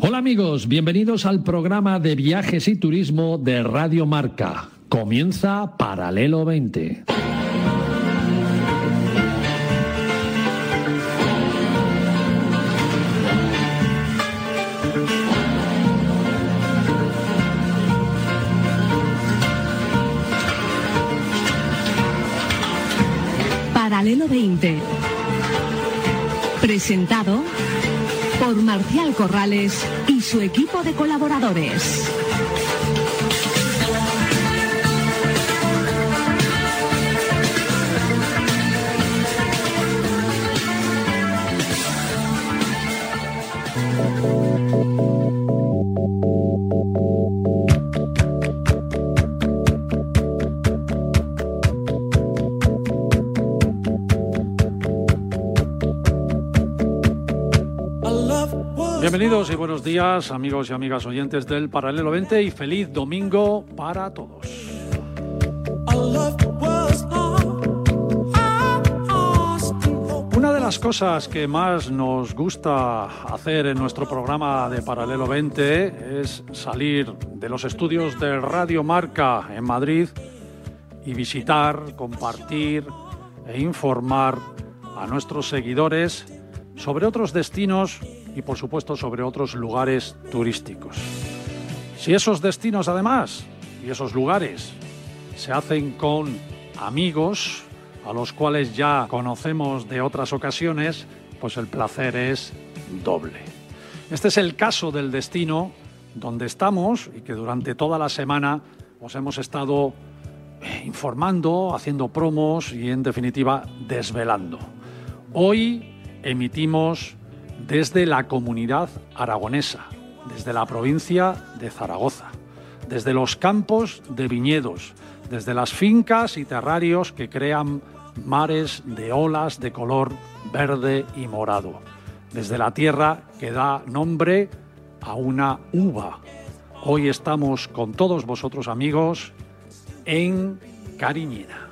Hola amigos, bienvenidos al programa de viajes y turismo de Radio Marca. Comienza Paralelo 20. Paralelo 20. Presentado por Marcial Corrales y su equipo de colaboradores. Bienvenidos y buenos días, amigos y amigas oyentes del Paralelo 20 y feliz domingo para todos. Una de las cosas que más nos gusta hacer en nuestro programa de Paralelo 20 es salir de los estudios de Radio Marca en Madrid y visitar, compartir e informar a nuestros seguidores sobre otros destinos y por supuesto sobre otros lugares turísticos. Si esos destinos además y esos lugares se hacen con amigos a los cuales ya conocemos de otras ocasiones, pues el placer es doble. Este es el caso del destino donde estamos y que durante toda la semana os hemos estado eh, informando, haciendo promos y en definitiva desvelando. Hoy emitimos desde la comunidad aragonesa, desde la provincia de Zaragoza, desde los campos de viñedos, desde las fincas y terrarios que crean mares de olas de color verde y morado, desde la tierra que da nombre a una uva. Hoy estamos con todos vosotros amigos en Cariñena.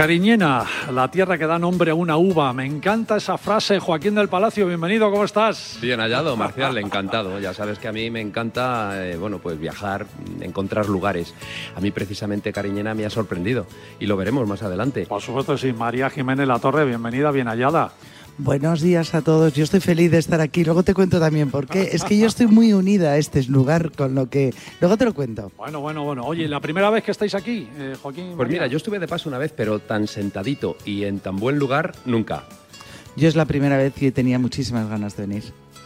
Cariñena, la tierra que da nombre a una uva. Me encanta esa frase. Joaquín del Palacio, bienvenido, ¿cómo estás? Bien hallado, Marcial, encantado. Ya sabes que a mí me encanta, eh, bueno, pues viajar, encontrar lugares. A mí precisamente Cariñena me ha sorprendido y lo veremos más adelante. Por supuesto, sí. María Jiménez La Torre, bienvenida, bien hallada. Buenos días a todos. Yo estoy feliz de estar aquí. Luego te cuento también por qué. Es que yo estoy muy unida a este lugar con lo que... Luego te lo cuento. Bueno, bueno, bueno. Oye, ¿la primera vez que estáis aquí, eh, Joaquín? Pues mira, yo estuve de paso una vez, pero tan sentadito y en tan buen lugar, nunca. Yo es la primera vez y tenía muchísimas ganas de venir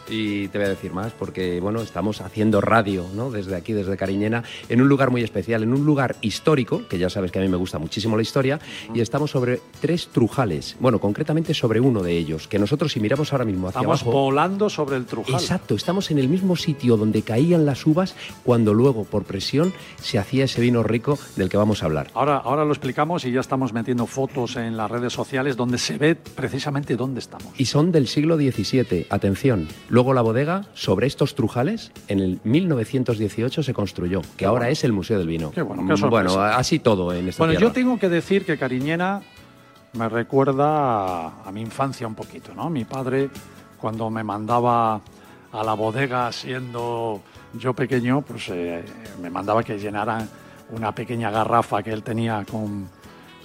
y te voy a decir más porque bueno estamos haciendo radio ¿no? desde aquí desde Cariñena en un lugar muy especial en un lugar histórico que ya sabes que a mí me gusta muchísimo la historia y estamos sobre tres trujales bueno concretamente sobre uno de ellos que nosotros si miramos ahora mismo hacia estamos abajo volando sobre el trujal. Exacto estamos en el mismo sitio donde caían las uvas cuando luego por presión se hacía ese vino rico del que vamos a hablar. Ahora ahora lo explicamos y ya estamos metiendo fotos en las redes sociales donde se ve precisamente dónde estamos. Y son del siglo XVII atención Luego la bodega, sobre estos trujales, en el 1918 se construyó, que ahora es el Museo del Vino. Qué bueno, bueno, así todo en esta Bueno, yo tengo que decir que Cariñena me recuerda a, mi infancia un poquito, ¿no? Mi padre, cuando me mandaba a la bodega siendo yo pequeño, pues eh, me mandaba que llenaran una pequeña garrafa que él tenía con,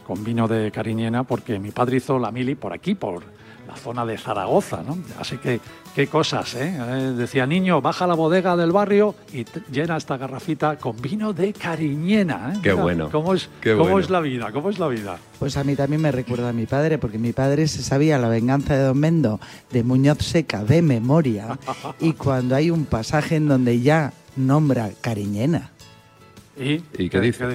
con vino de Cariñena, porque mi padre hizo la mili por aquí, por la zona de Zaragoza, ¿no? Así que qué cosas, ¿eh? Eh, Decía niño, baja a la bodega del barrio y llena esta garrafita con vino de Cariñena. ¿eh? Qué Mira bueno, ¿Cómo es, qué cómo bueno. es la vida? ¿Cómo es la vida? Pues a mí también me recuerda a mi padre, porque mi padre se sabía la venganza de Don Mendo de Muñoz Seca de memoria, y cuando hay un pasaje en donde ya nombra Cariñena. ¿Y, ¿Y qué dice?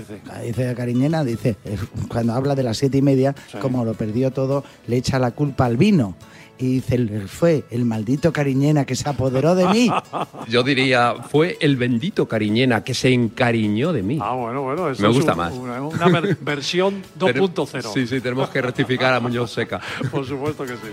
Dice Cariñena, dice, cuando habla de las siete y media, Sí. como lo perdió todo, le echa la culpa al vino. Y dice, fue el maldito Cariñena que se apoderó de mí. Yo diría, fue el bendito Cariñena que se encariñó de mí. Ah, bueno, bueno. eso Me es gusta un- más. Una, una ver- versión 2.0. Sí, sí, tenemos que rectificar a Muñoz Seca. Por supuesto que sí.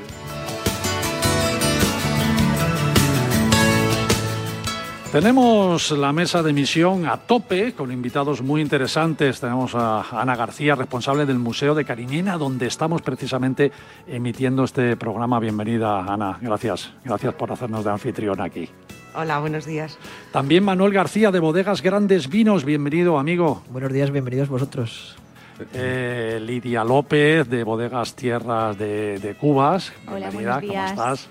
Tenemos la mesa de emisión a tope con invitados muy interesantes. Tenemos a Ana García, responsable del Museo de Cariñena, donde estamos precisamente emitiendo este programa. Bienvenida, Ana. Gracias. Gracias por hacernos de anfitrión aquí. Hola, buenos días. También Manuel García de Bodegas Grandes Vinos. Bienvenido, amigo. Buenos días, bienvenidos vosotros. Eh, Lidia López de Bodegas Tierras de, de Cubas. Hola, Bienvenida, buenos días. ¿cómo estás?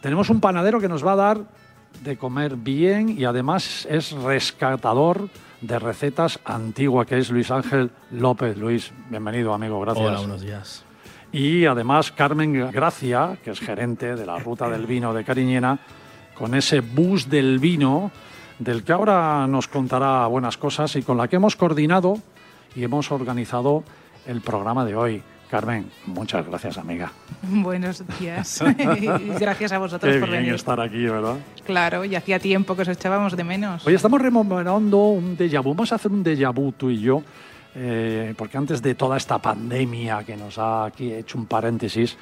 Tenemos un panadero que nos va a dar de comer bien y además es rescatador de recetas antiguas, que es Luis Ángel López. Luis, bienvenido, amigo, gracias. Hola, buenos días. Y además Carmen Gracia, que es gerente de la Ruta del Vino de Cariñena, con ese bus del vino, del que ahora nos contará buenas cosas y con la que hemos coordinado y hemos organizado el programa de hoy. Carmen, muchas gracias, amiga. Buenos días. Gracias a vosotros Qué por bien venir. estar aquí, ¿verdad? Claro, y hacía tiempo que os echábamos de menos. Hoy estamos rememorando un déjà vu. Vamos a hacer un déjà vu tú y yo, eh, porque antes de toda esta pandemia que nos ha aquí hecho un paréntesis,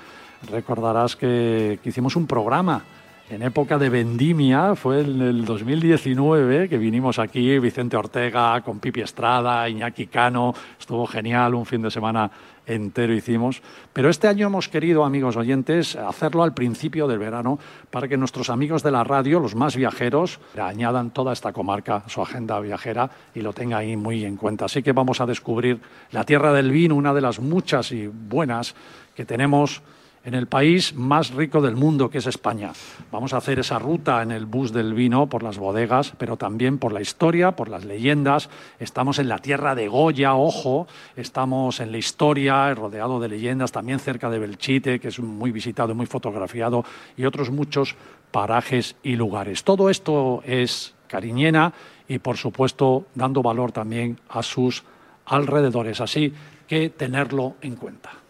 recordarás que, que hicimos un programa en época de vendimia, fue en el 2019 que vinimos aquí, Vicente Ortega, con Pipi Estrada, Iñaki Cano, estuvo genial, un fin de semana entero hicimos. Pero este año hemos querido, amigos oyentes, hacerlo al principio del verano para que nuestros amigos de la radio, los más viajeros, añadan toda esta comarca su agenda viajera y lo tenga ahí muy en cuenta. Así que vamos a descubrir la tierra del vino, una de las muchas y buenas que tenemos en el país más rico del mundo, que es España. Vamos a hacer esa ruta en el bus del vino por las bodegas, pero también por la historia, por las leyendas. Estamos en la tierra de Goya, ojo, estamos en la historia, rodeado de leyendas, también cerca de Belchite, que es muy visitado muy fotografiado, y otros muchos parajes y lugares. Todo esto es Cariñena y, por supuesto, dando valor también a sus alrededores. Así que tenerlo en cuenta.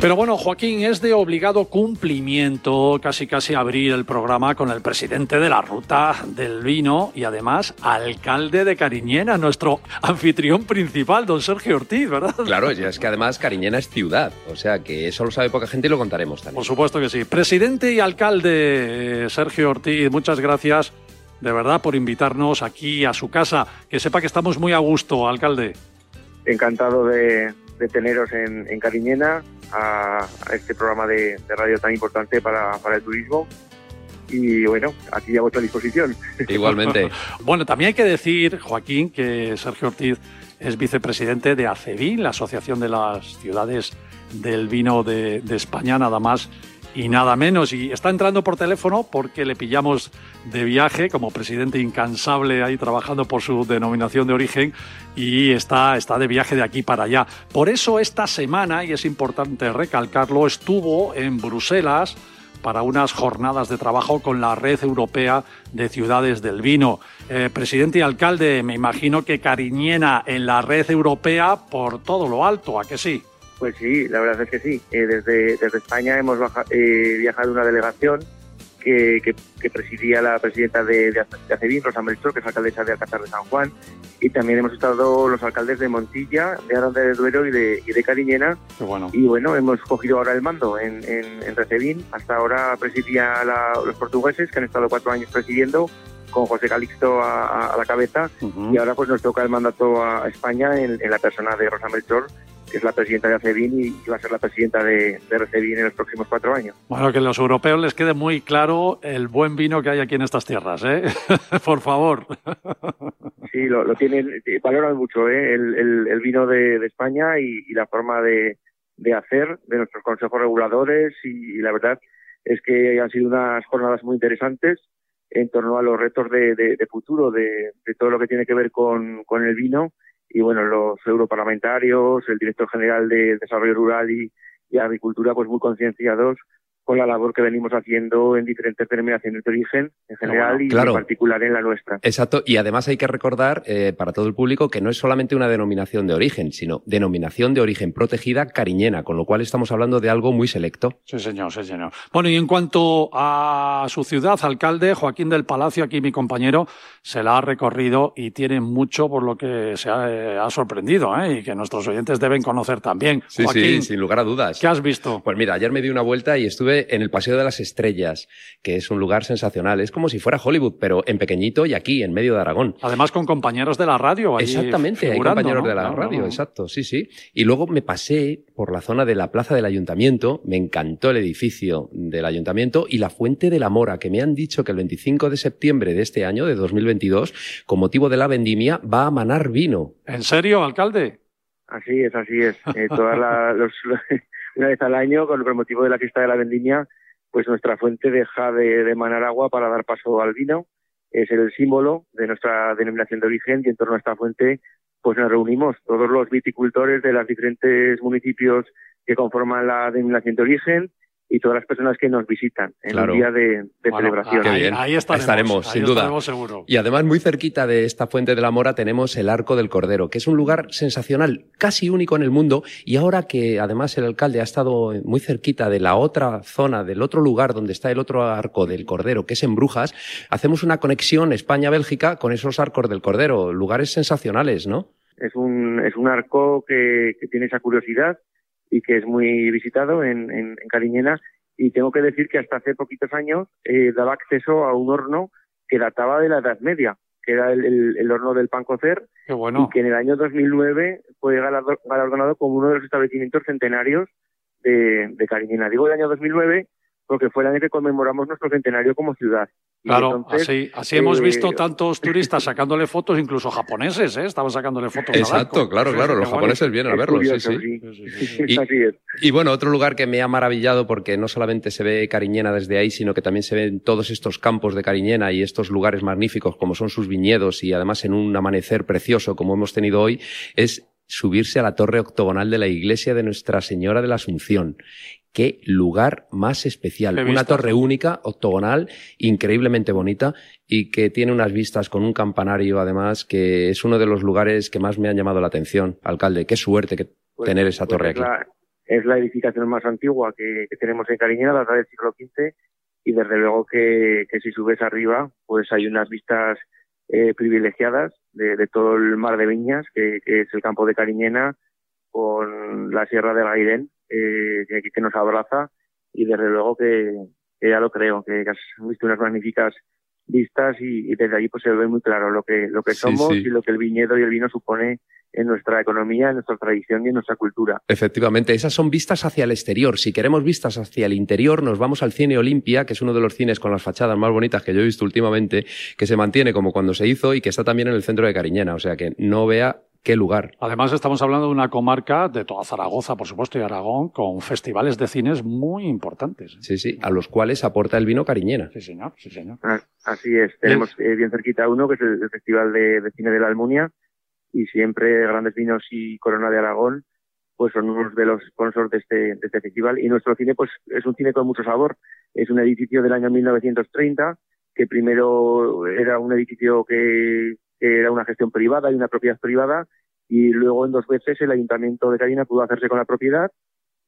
Pero bueno, Joaquín, es de obligado cumplimiento casi casi abrir el programa con el presidente de la Ruta del Vino y además alcalde de Cariñena, nuestro anfitrión principal, don Sergio Ortiz, ¿verdad? Claro, ya es que además Cariñena es ciudad, o sea que eso lo sabe poca gente y lo contaremos también. Por supuesto que sí. Presidente y alcalde eh, Sergio Ortiz, muchas gracias de verdad por invitarnos aquí a su casa. Que sepa que estamos muy a gusto, alcalde. encantado de, de teneros en, en Cariñena, a, a este programa de, de radio tan importante para, para el turismo. Y bueno, aquí a vuestra disposición. Igualmente. Bueno, también hay que decir, Joaquín, que Sergio Ortiz es vicepresidente de ACEVIN, la Asociación de las Ciudades del Vino de, de España, nada más y nada menos. Y está entrando por teléfono porque le pillamos de viaje como presidente incansable ahí trabajando por su denominación de origen y está, está de viaje de aquí para allá. Por eso esta semana, y es importante recalcarlo, estuvo en Bruselas para unas jornadas de trabajo con la Red Europea de Ciudades del Vino. Eh, presidente y alcalde, me imagino que Cariñena en la red europea por todo lo alto, ¿a que sí? Pues sí, la verdad es que sí. Eh, desde, desde España hemos baja- eh, viajado una delegación que, que- que presidía la presidenta de, de, de ACEVIN, Rosa Melchor, que es alcaldesa de Alcázar de San Juan, y también hemos estado los alcaldes de Montilla, de Aranda de Duero y de, y de Cariñena, bueno. y bueno, hemos cogido ahora el mando en, en, en Recebín. Hasta ahora presidía la- los portugueses, que han estado cuatro años presidiendo, con José Calixto a, a- la cabeza, Ujú. y ahora pues nos toca el mandato a España en, en la persona de Rosa Melchor, que es la presidenta de ACEBIN y va a ser la presidenta de, de RCBIN en los próximos cuatro años. Bueno, que a los europeos les quede muy claro el buen vino que hay aquí en estas tierras, ¿eh? Por favor. Sí, lo, lo tienen, valoran mucho ¿eh? el, el, el vino de, de España y, y, la forma de, de, hacer de nuestros consejos reguladores y, y, la verdad es que han sido unas jornadas muy interesantes en torno a los retos de, de futuro de, todo lo que tiene que ver con, con el vino y bueno, los europarlamentarios, el director general de Desarrollo Rural y, y Agricultura, pues muy concienciados con la labor que venimos haciendo en diferentes denominaciones de origen en general bueno, claro. y en particular en la nuestra. Exacto, y además hay que recordar eh, para todo el público que no es solamente una denominación de origen, sino denominación de origen protegida cariñena, con lo cual estamos hablando de algo muy selecto. Sí, señor, sí, señor. Bueno, y en cuanto a su ciudad, alcalde Joaquín del Palacio, aquí mi compañero, se la ha recorrido y tiene mucho por lo que se ha, eh, ha sorprendido ¿eh? y que nuestros oyentes deben conocer también. Sí, Joaquín, sí, sin lugar a dudas. ¿Qué has visto? Pues mira, ayer me di una vuelta y estuve en el Paseo de las Estrellas, que es un lugar sensacional. Es como si fuera Hollywood, pero en pequeñito y aquí, en medio de Aragón. Además con compañeros de la radio. Exactamente, hay compañeros ¿no? de la radio, no, exacto, sí, sí. Y luego me pasé por la zona de la plaza del ayuntamiento, me encantó el edificio del ayuntamiento y la Fuente de la Mora, que me han dicho que el 25 de septiembre de este año, de 2022, con motivo de la vendimia, va a manar vino. ¿En serio, alcalde? Así es, así es. Eh, todas la, los, una vez al año, con el motivo de la fiesta de la vendimia, pues nuestra fuente deja de, de manar agua para dar paso al vino. Es el símbolo de nuestra denominación de origen y en torno a esta fuente pues nos reunimos todos los viticultores de los diferentes municipios que conforman la denominación de origen y todas las personas que nos visitan en Claro. el día de, de Bueno, celebración. ahí, ahí estaremos, Estaremos, ahí sin duda. estaremos seguro. Y además, muy cerquita de esta fuente de la Mora tenemos el Arco del Cordero, que es un lugar sensacional, casi único en el mundo. Y ahora que además el alcalde ha estado muy cerquita de la otra zona, del otro lugar donde está el otro Arco del Cordero, que es en Brujas, hacemos una conexión España-Bélgica con esos arcos del Cordero. Lugares sensacionales, ¿no? Es un, es un arco que, que tiene esa curiosidad y que es muy visitado en, en, en Cariñena. Y tengo que decir que hasta hace poquitos años eh, daba acceso a un horno que databa de la Edad Media, que era el, el, el horno del pan cocer, Qué bueno. y que en el año 2009 fue galardo- galardonado como uno de los establecimientos centenarios de, de Cariñena. Digo el año 2009 porque fue el año que conmemoramos nuestro centenario como ciudad. Y Claro, entonces, así, así hemos eh, visto tantos turistas sacándole fotos, incluso japoneses, ¿eh? Estaban sacándole fotos Exacto, claro, claro. Los japoneses vienen a es verlo, sí, curioso, sí. bonito. Sí, sí, sí. Y- Así es. Y bueno, otro lugar que me ha maravillado porque no solamente se ve Cariñena desde ahí, sino que también se ven todos estos campos de Cariñena y estos lugares magníficos como son sus viñedos y además en un amanecer precioso como hemos tenido hoy, es subirse a la torre octogonal de la iglesia de Nuestra Señora de la Asunción. Qué lugar más especial. Una torre única, octogonal, increíblemente bonita y que tiene unas vistas con un campanario además que es uno de los lugares que más me han llamado la atención. Alcalde, qué suerte que Pues- tener esa pues torre es aquí. La, es la edificación más antigua que, que tenemos en Cariñena, data del siglo XV, y desde luego que, que si subes arriba, pues hay unas vistas eh, privilegiadas de, de todo el mar de Viñas, que, que es el campo de Cariñena, con la Sierra del Gairén, eh, que, que nos abraza, y desde luego que, que ya lo creo, que, has visto unas magníficas vistas y, y desde allí pues se ve muy claro lo que lo que Sí, somos sí. y lo que el viñedo y el vino supone en nuestra economía, en nuestra tradición y en nuestra cultura. Efectivamente, esas son vistas hacia el exterior. Si queremos vistas hacia el interior, nos vamos al Cine Olimpia, que es uno de los cines con las fachadas más bonitas que yo he visto últimamente, que se mantiene como cuando se hizo y que está también en el centro de Cariñena. O sea que no vea qué lugar. Además, estamos hablando de una comarca de toda Zaragoza, por supuesto, y Aragón, con festivales de cines muy importantes. Sí, sí, a los cuales aporta el vino Cariñena. Sí, señor, sí, señor. Ah, Así es, tenemos eh, bien cerquita uno que es el, el Festival de, de Cine de la Almunia y siempre Grandes Vinos y Corona de Aragón pues son unos de los sponsors de este, de este festival y nuestro cine pues es un cine con mucho sabor. Es un edificio del año 1930 que primero era un edificio que, que era una gestión privada y una propiedad privada y luego en dos veces el Ayuntamiento de Carina pudo hacerse con la propiedad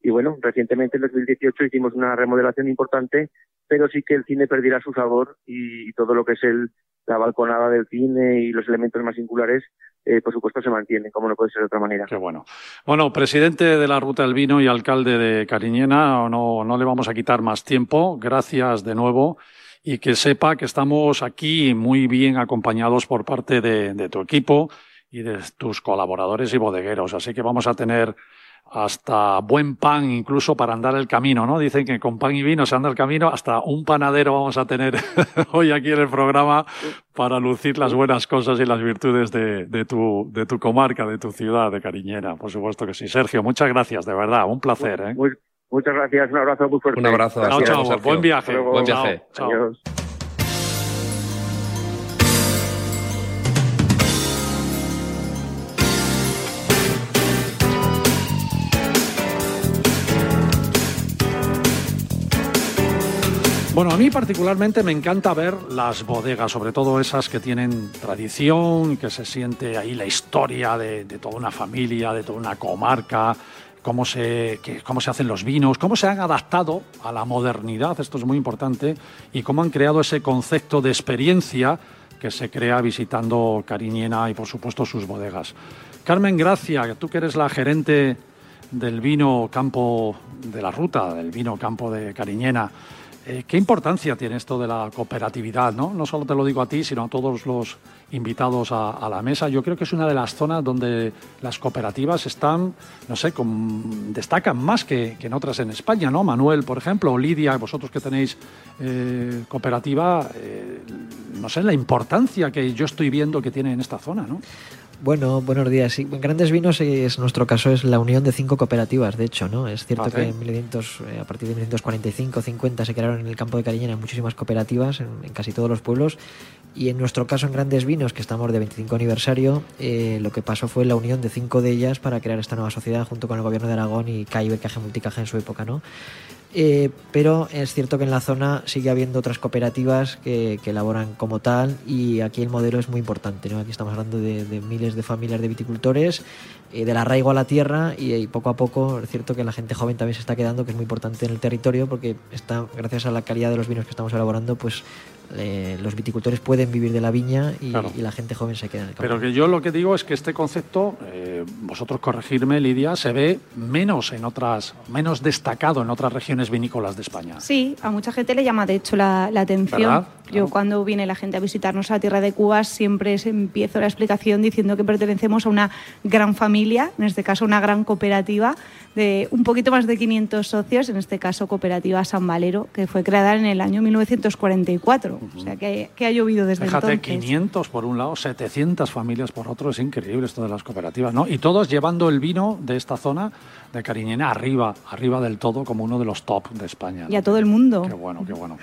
y bueno, recientemente en 2018 hicimos una remodelación importante pero sí que el cine perdirá su sabor y todo lo que es el, la balconada del cine y los elementos más singulares, eh, por supuesto, se mantienen, como no puede ser de otra manera. Qué bueno. Bueno, presidente de la Ruta del Vino y alcalde de Cariñena, no, no le vamos a quitar más tiempo. Gracias de nuevo. Y que sepa que estamos aquí muy bien acompañados por parte de, de tu equipo y de tus colaboradores y bodegueros. Así que vamos a tener hasta buen pan incluso para andar el camino, ¿no? Dicen que con pan y vino se anda el camino, hasta un panadero vamos a tener hoy aquí en el programa para lucir las buenas cosas y las virtudes de, de, tu, de tu comarca, de tu ciudad, de Cariñera, por supuesto que sí. Sergio, muchas gracias, de verdad, un placer, ¿eh? Muy, muchas gracias, un abrazo muy fuerte. Un abrazo. Chao, chao, buen viaje. Buen viaje. chao. Adiós. Bueno, a mí particularmente me encanta ver las bodegas, sobre todo esas que tienen tradición, que se siente ahí la historia de, toda una familia, de toda una comarca, cómo se, cómo se hacen los vinos, cómo se han adaptado a la modernidad, esto es muy importante, y cómo han creado ese concepto de experiencia que se crea visitando Cariñena y por supuesto sus bodegas. Carmen Gracia, tú que eres la gerente del vino campo de la ruta, del vino campo de Cariñena. Eh, ¿Qué importancia tiene esto de la cooperatividad? ¿no? no solo te lo digo a ti, sino a todos los invitados a, la mesa. Yo creo que es una de las zonas donde las cooperativas están, no sé, destacan más que, que en otras en España, ¿no? Manuel, por ejemplo, o Lidia, vosotros que tenéis eh, cooperativa, eh, no sé, la importancia que yo estoy viendo que tiene en esta zona, ¿no? Bueno, buenos días. Sí, Grandes Vinos es nuestro caso es la unión de cinco cooperativas, de hecho, ¿no? Es cierto que en 1900, eh, a partir de 1945-50 se crearon en el campo de Cariñena muchísimas cooperativas en, en casi todos los pueblos y en nuestro caso en Grandes Vinos, que estamos de 25 aniversario, eh, lo que pasó fue la unión de cinco de ellas para crear esta nueva sociedad junto con el gobierno de Aragón y CAI Caja Multicaja en su época, ¿no? Eh, pero es cierto que en la zona sigue habiendo otras cooperativas que, elaboran como tal y aquí el modelo es muy importante. ¿no? Aquí estamos hablando de, de miles de familias de viticultores, eh, del arraigo a la tierra y, y poco a poco es cierto que la gente joven también se está quedando, que es muy importante en el territorio porque está gracias a la calidad de los vinos que estamos elaborando, pues eh, los viticultores pueden vivir de la viña y, Claro. y la gente joven se queda en el campo. Pero que yo lo que digo es que este concepto, eh, vosotros corregirme, Lidia, se ve menos en otras, menos destacado en otras regiones vinícolas de España. Sí, a mucha gente le llama de hecho la, la atención. ¿Verdad? Claro. Yo cuando viene la gente a visitarnos a Tierra de Cubas siempre empiezo la explicación diciendo que pertenecemos a una gran familia, en este caso una gran cooperativa de un poquito más de 500 socios, en este caso Cooperativa San Valero, que fue creada en el año 1944. O sea que, que ha llovido desde Fíjate, entonces. 500 por un lado, 700 familias por otro, es increíble esto de las cooperativas, ¿no? Y todos llevando el vino de esta zona de Cariñena arriba, arriba del todo, como uno de los top de España. Y a todo el mundo. Qué bueno, qué bueno.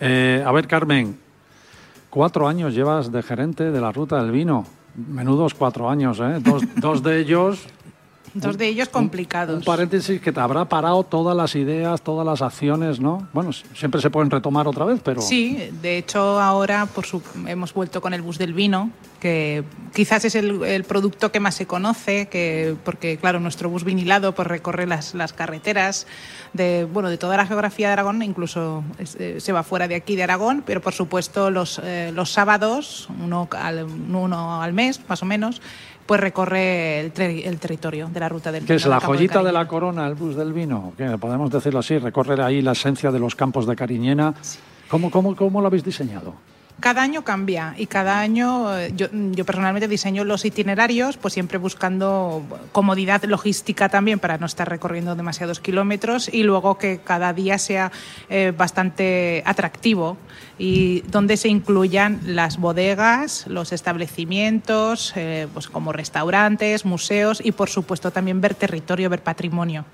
Eh, a ver, Carmen, cuatro años llevas de gerente de la ruta del vino. Menudos cuatro años, ¿eh? Dos, dos de ellos Dos de ellos complicados. Un paréntesis que te habrá parado todas las ideas, todas las acciones, ¿no? Bueno, siempre se pueden retomar otra vez, pero... Sí, de hecho ahora por su- hemos vuelto con el bus del vino, que quizás es el, el producto que más se conoce, que, porque claro, nuestro bus vinilado pues, recorre las, las carreteras de, bueno, de toda la geografía de Aragón, incluso eh, se va fuera de aquí de Aragón, pero por supuesto los, eh, los sábados, uno al, uno al mes más o menos, pues recorre el, el territorio de la ruta del ¿Qué vino. es la de joyita de la corona, el bus del vino? ¿Qué? Podemos decirlo así, recorrer ahí la esencia de los campos de Cariñena. ¿Cómo, cómo, cómo lo habéis diseñado? Cada año cambia y cada año eh, yo, yo personalmente diseño los itinerarios, pues siempre buscando comodidad logística también para no estar recorriendo demasiados kilómetros y luego que cada día sea eh, bastante atractivo y donde se incluyan las bodegas, los establecimientos, eh, pues como restaurantes, museos y por supuesto también ver territorio, ver patrimonio.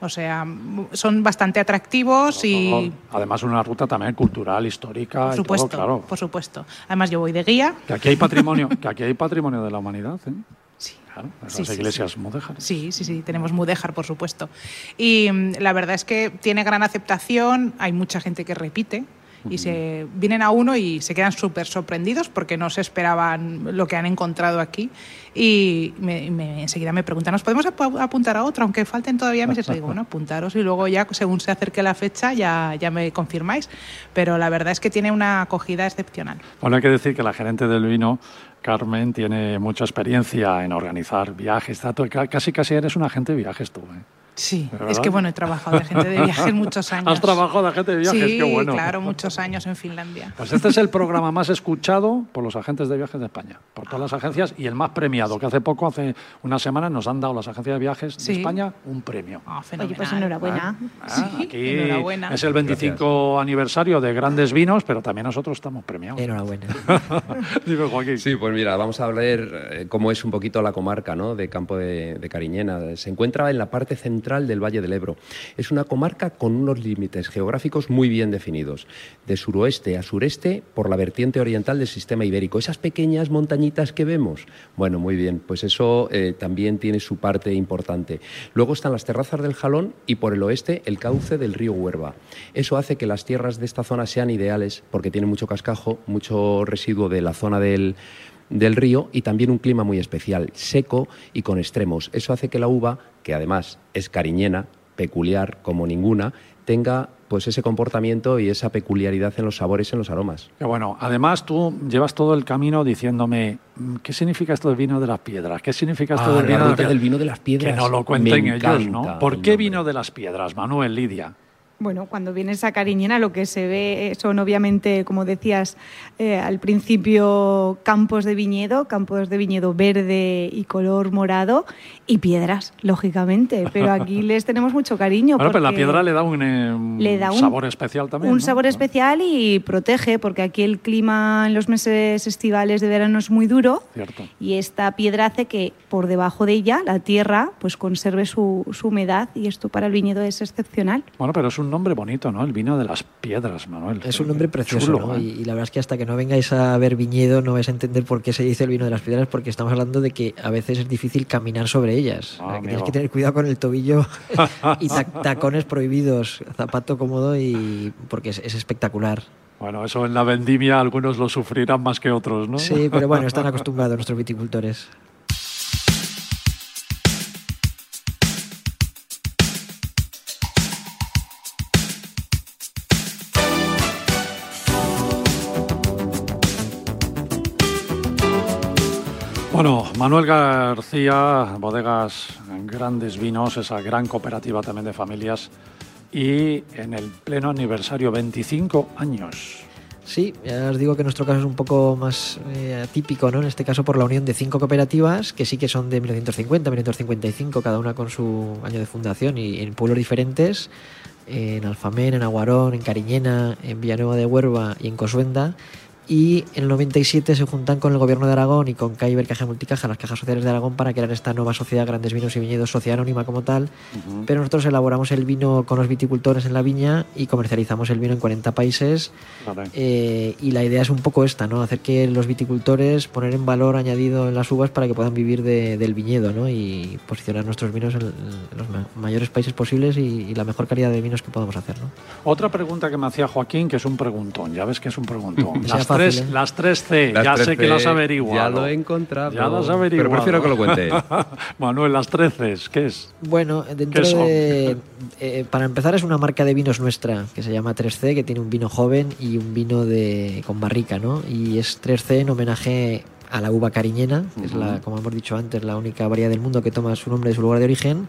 O sea, son bastante atractivos y Además, una ruta también cultural, histórica por y supuesto, todo, claro. por supuesto. Además yo voy de guía. Que aquí hay patrimonio, que aquí hay patrimonio de la humanidad, ¿eh? Sí. Claro, Sí, sí, iglesias mudéjares. Sí, sí, sí, tenemos Mudéjar, por supuesto. Y mm, la verdad es que tiene gran aceptación, hay mucha gente que repite y se vienen a uno y se quedan súper sorprendidos porque no se esperaban lo que han encontrado aquí y me- me- enseguida me preguntan, ¿nos podemos ap- apuntar a otro? Aunque falten todavía meses, digo, bueno, apuntaros y luego ya según se acerque la fecha ya, ya me confirmáis. Pero la verdad es que tiene una acogida excepcional. Bueno, hay que decir que la gerente del vino, Carmen, tiene mucha experiencia en organizar viajes. Casi, casi eres un agente de viajes tú, ¿eh? Sí, ¿Verdad? es que bueno, he trabajado de gente de viajes muchos años. Has trabajado de agente de viajes, sí, qué bueno. claro, muchos años en Finlandia. Pues este es el programa más escuchado por los agentes de viajes de España, por todas las agencias y el más premiado, que hace poco, hace unas semanas, nos han dado las agencias de viajes de. España un premio. Ah, Oye, pues enhorabuena. Ah, Sí, aquí enhorabuena. es el 25 aniversario de Grandes Vinos, pero también nosotros estamos premiados. Enhorabuena. Dime, Joaquín. Sí, pues mira, vamos a hablar eh, cómo es un poquito la comarca ¿no? de Campo de, de Cariñena. Se encuentra en la parte central del Valle del Ebro. Es una comarca con unos límites geográficos muy bien definidos. De suroeste a sureste por la vertiente oriental del sistema ibérico. Esas pequeñas montañitas que vemos. Bueno, muy bien, pues eso eh, también tiene su parte importante. Luego están las terrazas del Jalón y por el oeste el cauce del río Huerva. Eso hace que las tierras de esta zona sean ideales porque tienen mucho cascajo, mucho residuo de la zona del, del río y también un clima muy especial, seco y con extremos. Eso hace que la uva, que además es cariñena, peculiar como ninguna, tenga pues ese comportamiento y esa peculiaridad en los sabores y en los aromas. Que bueno, además tú llevas todo el camino diciéndome, mm, ¿qué significa esto del vino de las piedras? ¿Qué significa esto Ah, del vino, de del vino de las piedras. Que no lo cuenten ellos, ¿no? ¿Por qué nombre. vino de las piedras, Manuel, Lidia? Bueno, cuando vienes a Cariñena lo que se ve son obviamente, como decías eh, al principio, campos de viñedo, campos de viñedo verde y color morado y piedras, lógicamente. Pero aquí les tenemos mucho cariño. Bueno, pero la piedra le da un, eh, un le da un- sabor especial también. Un ¿no? sabor especial y protege, porque aquí el clima en los meses estivales de verano es muy duro Cierto. y esta piedra hace que por debajo de ella la tierra pues conserve su, su humedad y esto para el viñedo es excepcional. Bueno, pero es un nombre bonito, ¿no? El vino de las piedras, Manuel. Es un nombre precioso, Chulo, ¿no? ¿eh? y, y la verdad es que hasta que no vengáis a ver viñedo no vais a entender por qué se dice el vino de las piedras, porque estamos hablando de que a veces es difícil caminar sobre ellas. Ah, O sea, que tienes que tener cuidado con el tobillo y tac- tacones prohibidos, zapato cómodo y porque es, es espectacular. Bueno, eso en la vendimia algunos lo sufrirán más que otros, ¿no? Sí, pero bueno, están acostumbrados nuestros viticultores. Bueno, Manuel García, bodegas Grandes Vinos, esa gran cooperativa también de familias y en el pleno aniversario, 25 años. Sí, ya os digo que nuestro caso es un poco más eh, atípico, ¿no? En este caso por la unión de cinco cooperativas que sí que son de 1950, 1955, cada una con su año de fundación y en pueblos diferentes, en Alfamén, en Aguarón, en Cariñena, en Villanueva de Huerva y en Cosuenda. Y en el 97 se juntan con el Gobierno de Aragón y con CAIBER Caja Multicaja, las cajas sociales de Aragón, para crear esta nueva sociedad Grandes Vinos y Viñedos Sociedad Anónima como tal. Pero nosotros elaboramos el vino con los viticultores en la viña y comercializamos el vino en 40 países. Vale. Eh, y la idea es un poco esta, ¿no? Hacer que los viticultores poner en valor añadido en las uvas para que puedan vivir de- del viñedo, ¿no? Y posicionar nuestros vinos en, en los ma- mayores países posibles y, y la mejor calidad de vinos que podamos hacer, ¿no? Otra pregunta que me hacía Joaquín, que es un preguntón, ya ves que es un preguntón. Tres, ¿eh? las tres C, Las ya tres sé que las averiguado. Ya lo he encontrado. Ya las averiguado. Pero prefiero que lo cuente. Manuel, las tres C, ¿qué es? Bueno, dentro de. eh, para empezar, es una marca de vinos nuestra que se llama 3C, que tiene un vino joven y un vino de con barrica, ¿no? Y es 3C en homenaje a la uva cariñena, que es la, como hemos dicho antes, la única variedad del mundo que toma su nombre de su lugar de origen.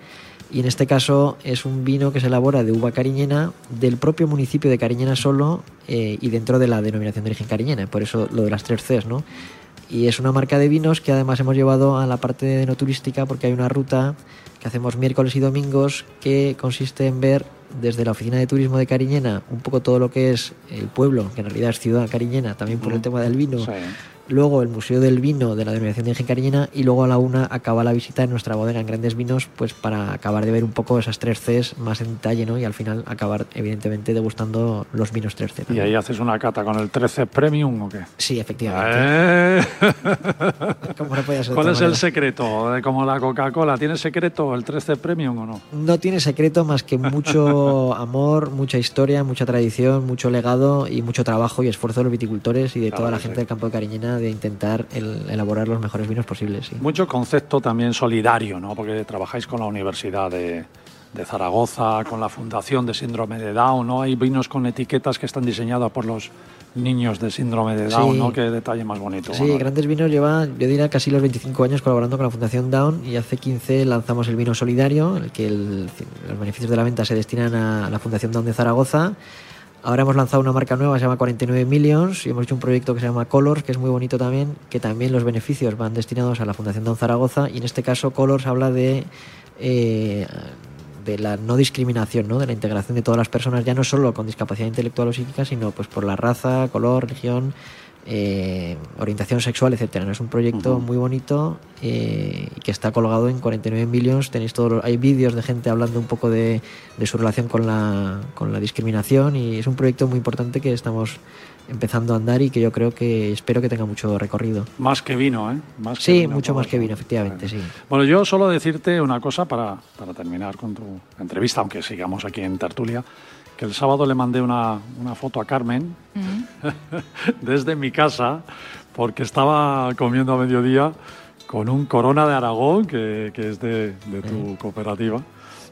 Y en este caso es un vino que se elabora de uva cariñena del propio municipio de Cariñena solo eh, y dentro de la denominación de origen cariñena. Por eso lo de las tres Cs, ¿no? Y es una marca de vinos que además hemos llevado a la parte no turística porque hay una ruta que hacemos miércoles y domingos que consiste en ver desde la oficina de turismo de Cariñena un poco todo lo que es el pueblo, que en realidad es ciudad cariñena, también por el tema del vino. Sí. Luego el Museo del Vino de la Denominación de Origen Cariñena y luego a la una acaba la visita en nuestra bodega en Grandes Vinos, pues para acabar de ver un poco esas tres Cs más en detalle, ¿no? Y al final acabar evidentemente degustando los vinos 3C. ¿Y ahí haces una cata con el 13 Premium o qué? Sí, efectivamente. Eh. De ¿Cuál es el secreto? Como la Coca-Cola, ¿tiene secreto el 13 Premium o no? No tiene secreto más que mucho amor, mucha historia, mucha tradición, mucho legado y mucho trabajo y esfuerzo de los viticultores y de Claro toda la gente sí. del campo de Cariñena de intentar el- elaborar los mejores vinos posibles. sí. Mucho concepto también solidario, ¿no? Porque trabajáis con la Universidad de, de Zaragoza, con la Fundación de Síndrome de Down, ¿no? Hay vinos con etiquetas que están diseñadas por los niños de síndrome de Down, Sí. ¿no? Qué detalle más bonito. Sí, Manuel. Grandes Vinos lleva, yo diría, casi los 25 años colaborando con la Fundación Down y hace 15 lanzamos el vino solidario, en el que el- los beneficios de la venta se destinan a la Fundación Down de Zaragoza. Ahora hemos lanzado una marca nueva, se llama 49 Millions, y hemos hecho un proyecto que se llama Colors, que es muy bonito también, que también los beneficios van destinados a la Fundación Down Zaragoza, y en este caso Colors habla de... eh, de la no discriminación, ¿no? de la integración de todas las personas, ya no solo con discapacidad intelectual o psíquica, sino pues por la raza, color, religión, eh, orientación sexual, etcétera. ¿no? Es un proyecto muy bonito eh, que está colgado en 49 Millions. Tenéis todos los- hay vídeos de gente hablando un poco de, de su relación con la, con la discriminación y es un proyecto muy importante que estamos empezando a andar y que yo creo que espero que tenga mucho recorrido. Más que vino, ¿eh? Más que Sí, vino, mucho más que vino, efectivamente, sí. Bueno, yo solo decirte una cosa para, para terminar con tu entrevista, aunque sigamos aquí en tertulia, que el sábado le mandé una, una foto a Carmen desde mi casa porque estaba comiendo a mediodía con un Corona de Aragón, que, que es de, de tu cooperativa.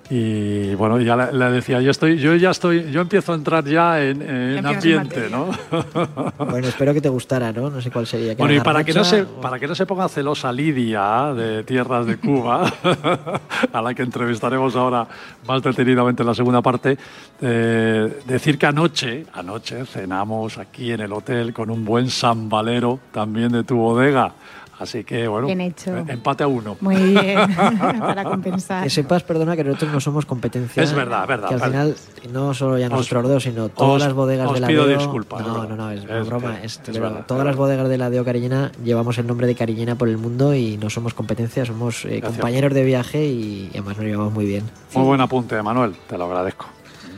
Y bueno, ya le, decía, yo estoy, yo ya estoy, yo empiezo a entrar ya en, ambiente, ¿no? Bueno, espero que te gustara, ¿no? No sé cuál sería. Bueno, y para que, no se, o- para que no se ponga celosa Lidia de Tierras de Cuba, a la que entrevistaremos ahora más detenidamente en la segunda parte, eh, decir que anoche, anoche cenamos aquí en el hotel con un buen sambalero también de tu bodega. Así que, bueno, Bien hecho. eh, empate a uno. Muy bien, para compensar. Que sepas, perdona, que nosotros no somos competencia. Es verdad, verdad, Que al final, no solo ya Os- nosotros dos, sino todas os- las bodegas os de la pido DEO. disculpas, No, no, no, es, broma. es- es verdad, todas las bodegas de la DEO Cariñena llevamos el nombre de Cariñena por el mundo y no somos competencia, somos eh, compañeros de viaje y además nos llevamos muy bien. Muy buen apunte, Manuel, te lo agradezco.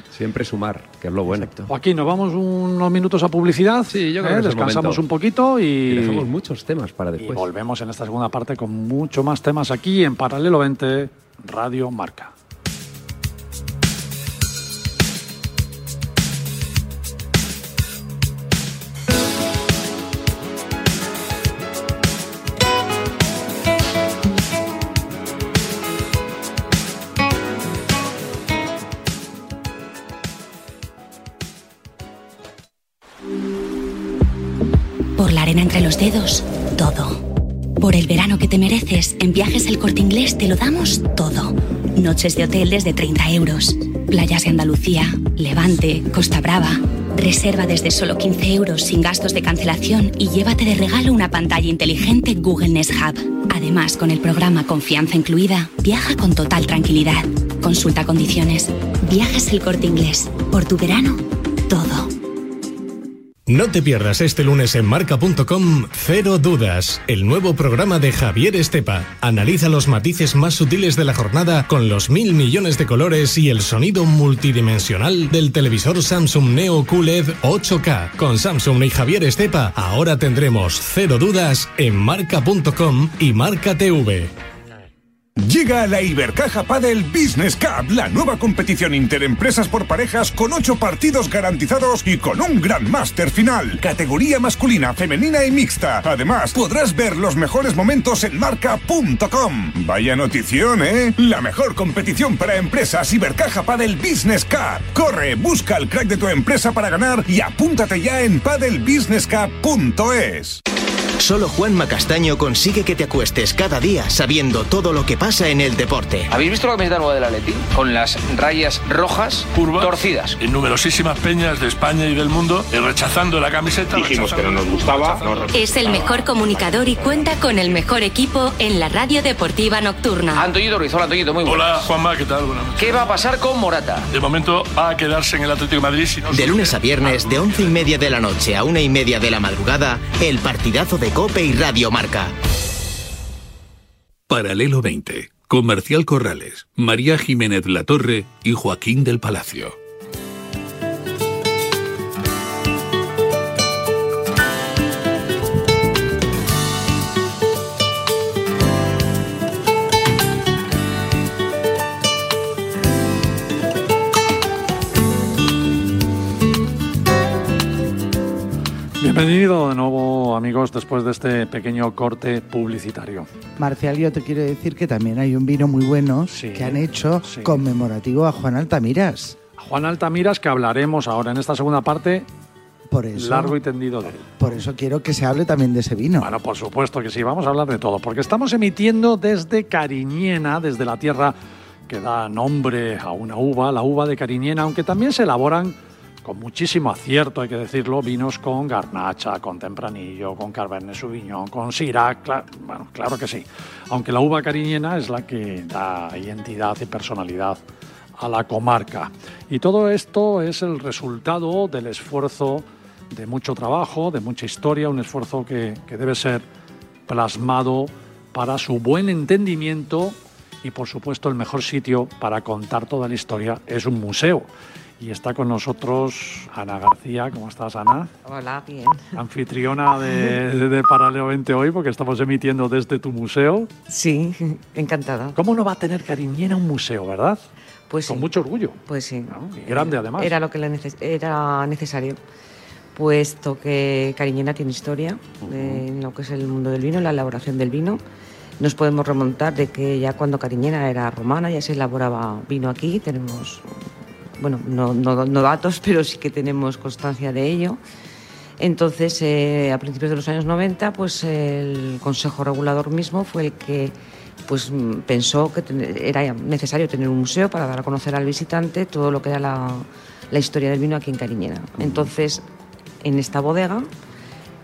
Siempre sumar, que es lo bueno. Exacto. Joaquín, nos vamos unos minutos a publicidad. Sí, yo creo ¿eh? que Descansamos un poquito Y y, dejamos muchos temas para y después. volvemos en esta segunda parte con mucho más temas aquí en Paralelo 20 Radio Marca. Por el verano que te mereces, en Viajes El Corte Inglés te lo damos todo. Noches de hotel desde 30 euros. Playas de Andalucía, Levante, Costa Brava. Reserva desde solo 15 euros sin gastos de cancelación y llévate de regalo una pantalla inteligente Google Nest Hub. Además, con el programa Confianza Incluida, viaja con total tranquilidad. Consulta condiciones. Viajes El Corte Inglés. Por tu verano, todo. No te pierdas este lunes en marca.com Cero Dudas, el nuevo programa de Javier Estepa. Analiza los matices más sutiles de la jornada con los mil millones de colores y el sonido multidimensional del televisor Samsung Neo QLED 8K. Con Samsung y Javier Estepa, ahora tendremos Cero Dudas en marca.com y Marca TV. Llega la Ibercaja Padel Business Cup, la nueva competición interempresas por parejas con ocho partidos garantizados y con un gran máster final. Categoría masculina, femenina y mixta. Además, podrás ver los mejores momentos en marca.com. Vaya notición, ¿eh? La mejor competición para empresas Ibercaja Padel Business Cup. Corre, busca el crack de tu empresa para ganar y apúntate ya en padelbusinesscup.es. Solo Juanma Castaño consigue que te acuestes cada día sabiendo todo lo que pasa en el deporte. ¿Habéis visto la camiseta nueva del Atleti? Con las rayas rojas torcidas. En numerosísimas peñas de España y del mundo, eh, rechazando la camiseta. Dijimos que no nos gustaba. Es el mejor comunicador y cuenta con el mejor equipo en la radio deportiva nocturna. Antoñito Ruiz, hola Antoñito, muy buenas. Hola Juanma, ¿qué tal? Buenas noches. ¿Qué va a pasar con Morata? De momento va a quedarse en el Atlético de Madrid. Si no De lunes a viernes, de once y media de la noche a una y media de la madrugada, el partidazo de Cope y Radio Marca. Paralelo 20. Comercial Corrales. María Jiménez Latorre y Joaquín del Palacio. Bienvenido de nuevo, amigos, después de este pequeño corte publicitario. Marcial, yo te quiero decir que también hay un vino muy bueno que han hecho conmemorativo a Juan Altamiras. Juan Altamiras, que hablaremos ahora en esta segunda parte, Por eso, largo y tendido de él. por eso quiero que se hable también de ese vino. Bueno, por supuesto que sí, vamos a hablar de todo, porque estamos emitiendo desde Cariñena, desde la tierra que da nombre a una uva, la uva de Cariñena, aunque también se elaboran con muchísimo acierto, hay que decirlo, vinos con garnacha, con tempranillo, con cabernet sauvignon, con syrah, cla- bueno, claro que sí. Aunque la uva cariñena es la que da identidad y personalidad a la comarca. Y todo esto es el resultado del esfuerzo de mucho trabajo, de mucha historia, un esfuerzo que, que debe ser plasmado para su buen entendimiento y por supuesto el mejor sitio para contar toda la historia es un museo. Y está con nosotros Ana García. ¿Cómo estás, Ana? Hola, bien. Anfitriona de, de, Paralelo 20 hoy, porque estamos emitiendo desde tu museo. Sí, encantada. ¿Cómo no va a tener Cariñena un museo, verdad? Pues Con sí. mucho orgullo. Pues sí. Y grande, además. Era lo que neces- era necesario, puesto que Cariñena tiene historia eh, en lo que es el mundo del vino, la elaboración del vino. Nos podemos remontar de que ya cuando Cariñena era romana ya se elaboraba vino aquí. Tenemos, bueno, no, no- no datos, pero sí que tenemos constancia de ello. Entonces, eh, a principios de los años 90, pues el Consejo Regulador mismo fue el que pues pensó que era necesario tener un museo para dar a conocer al visitante todo lo que era la, la historia del vino aquí en Cariñena. Entonces, en esta bodega,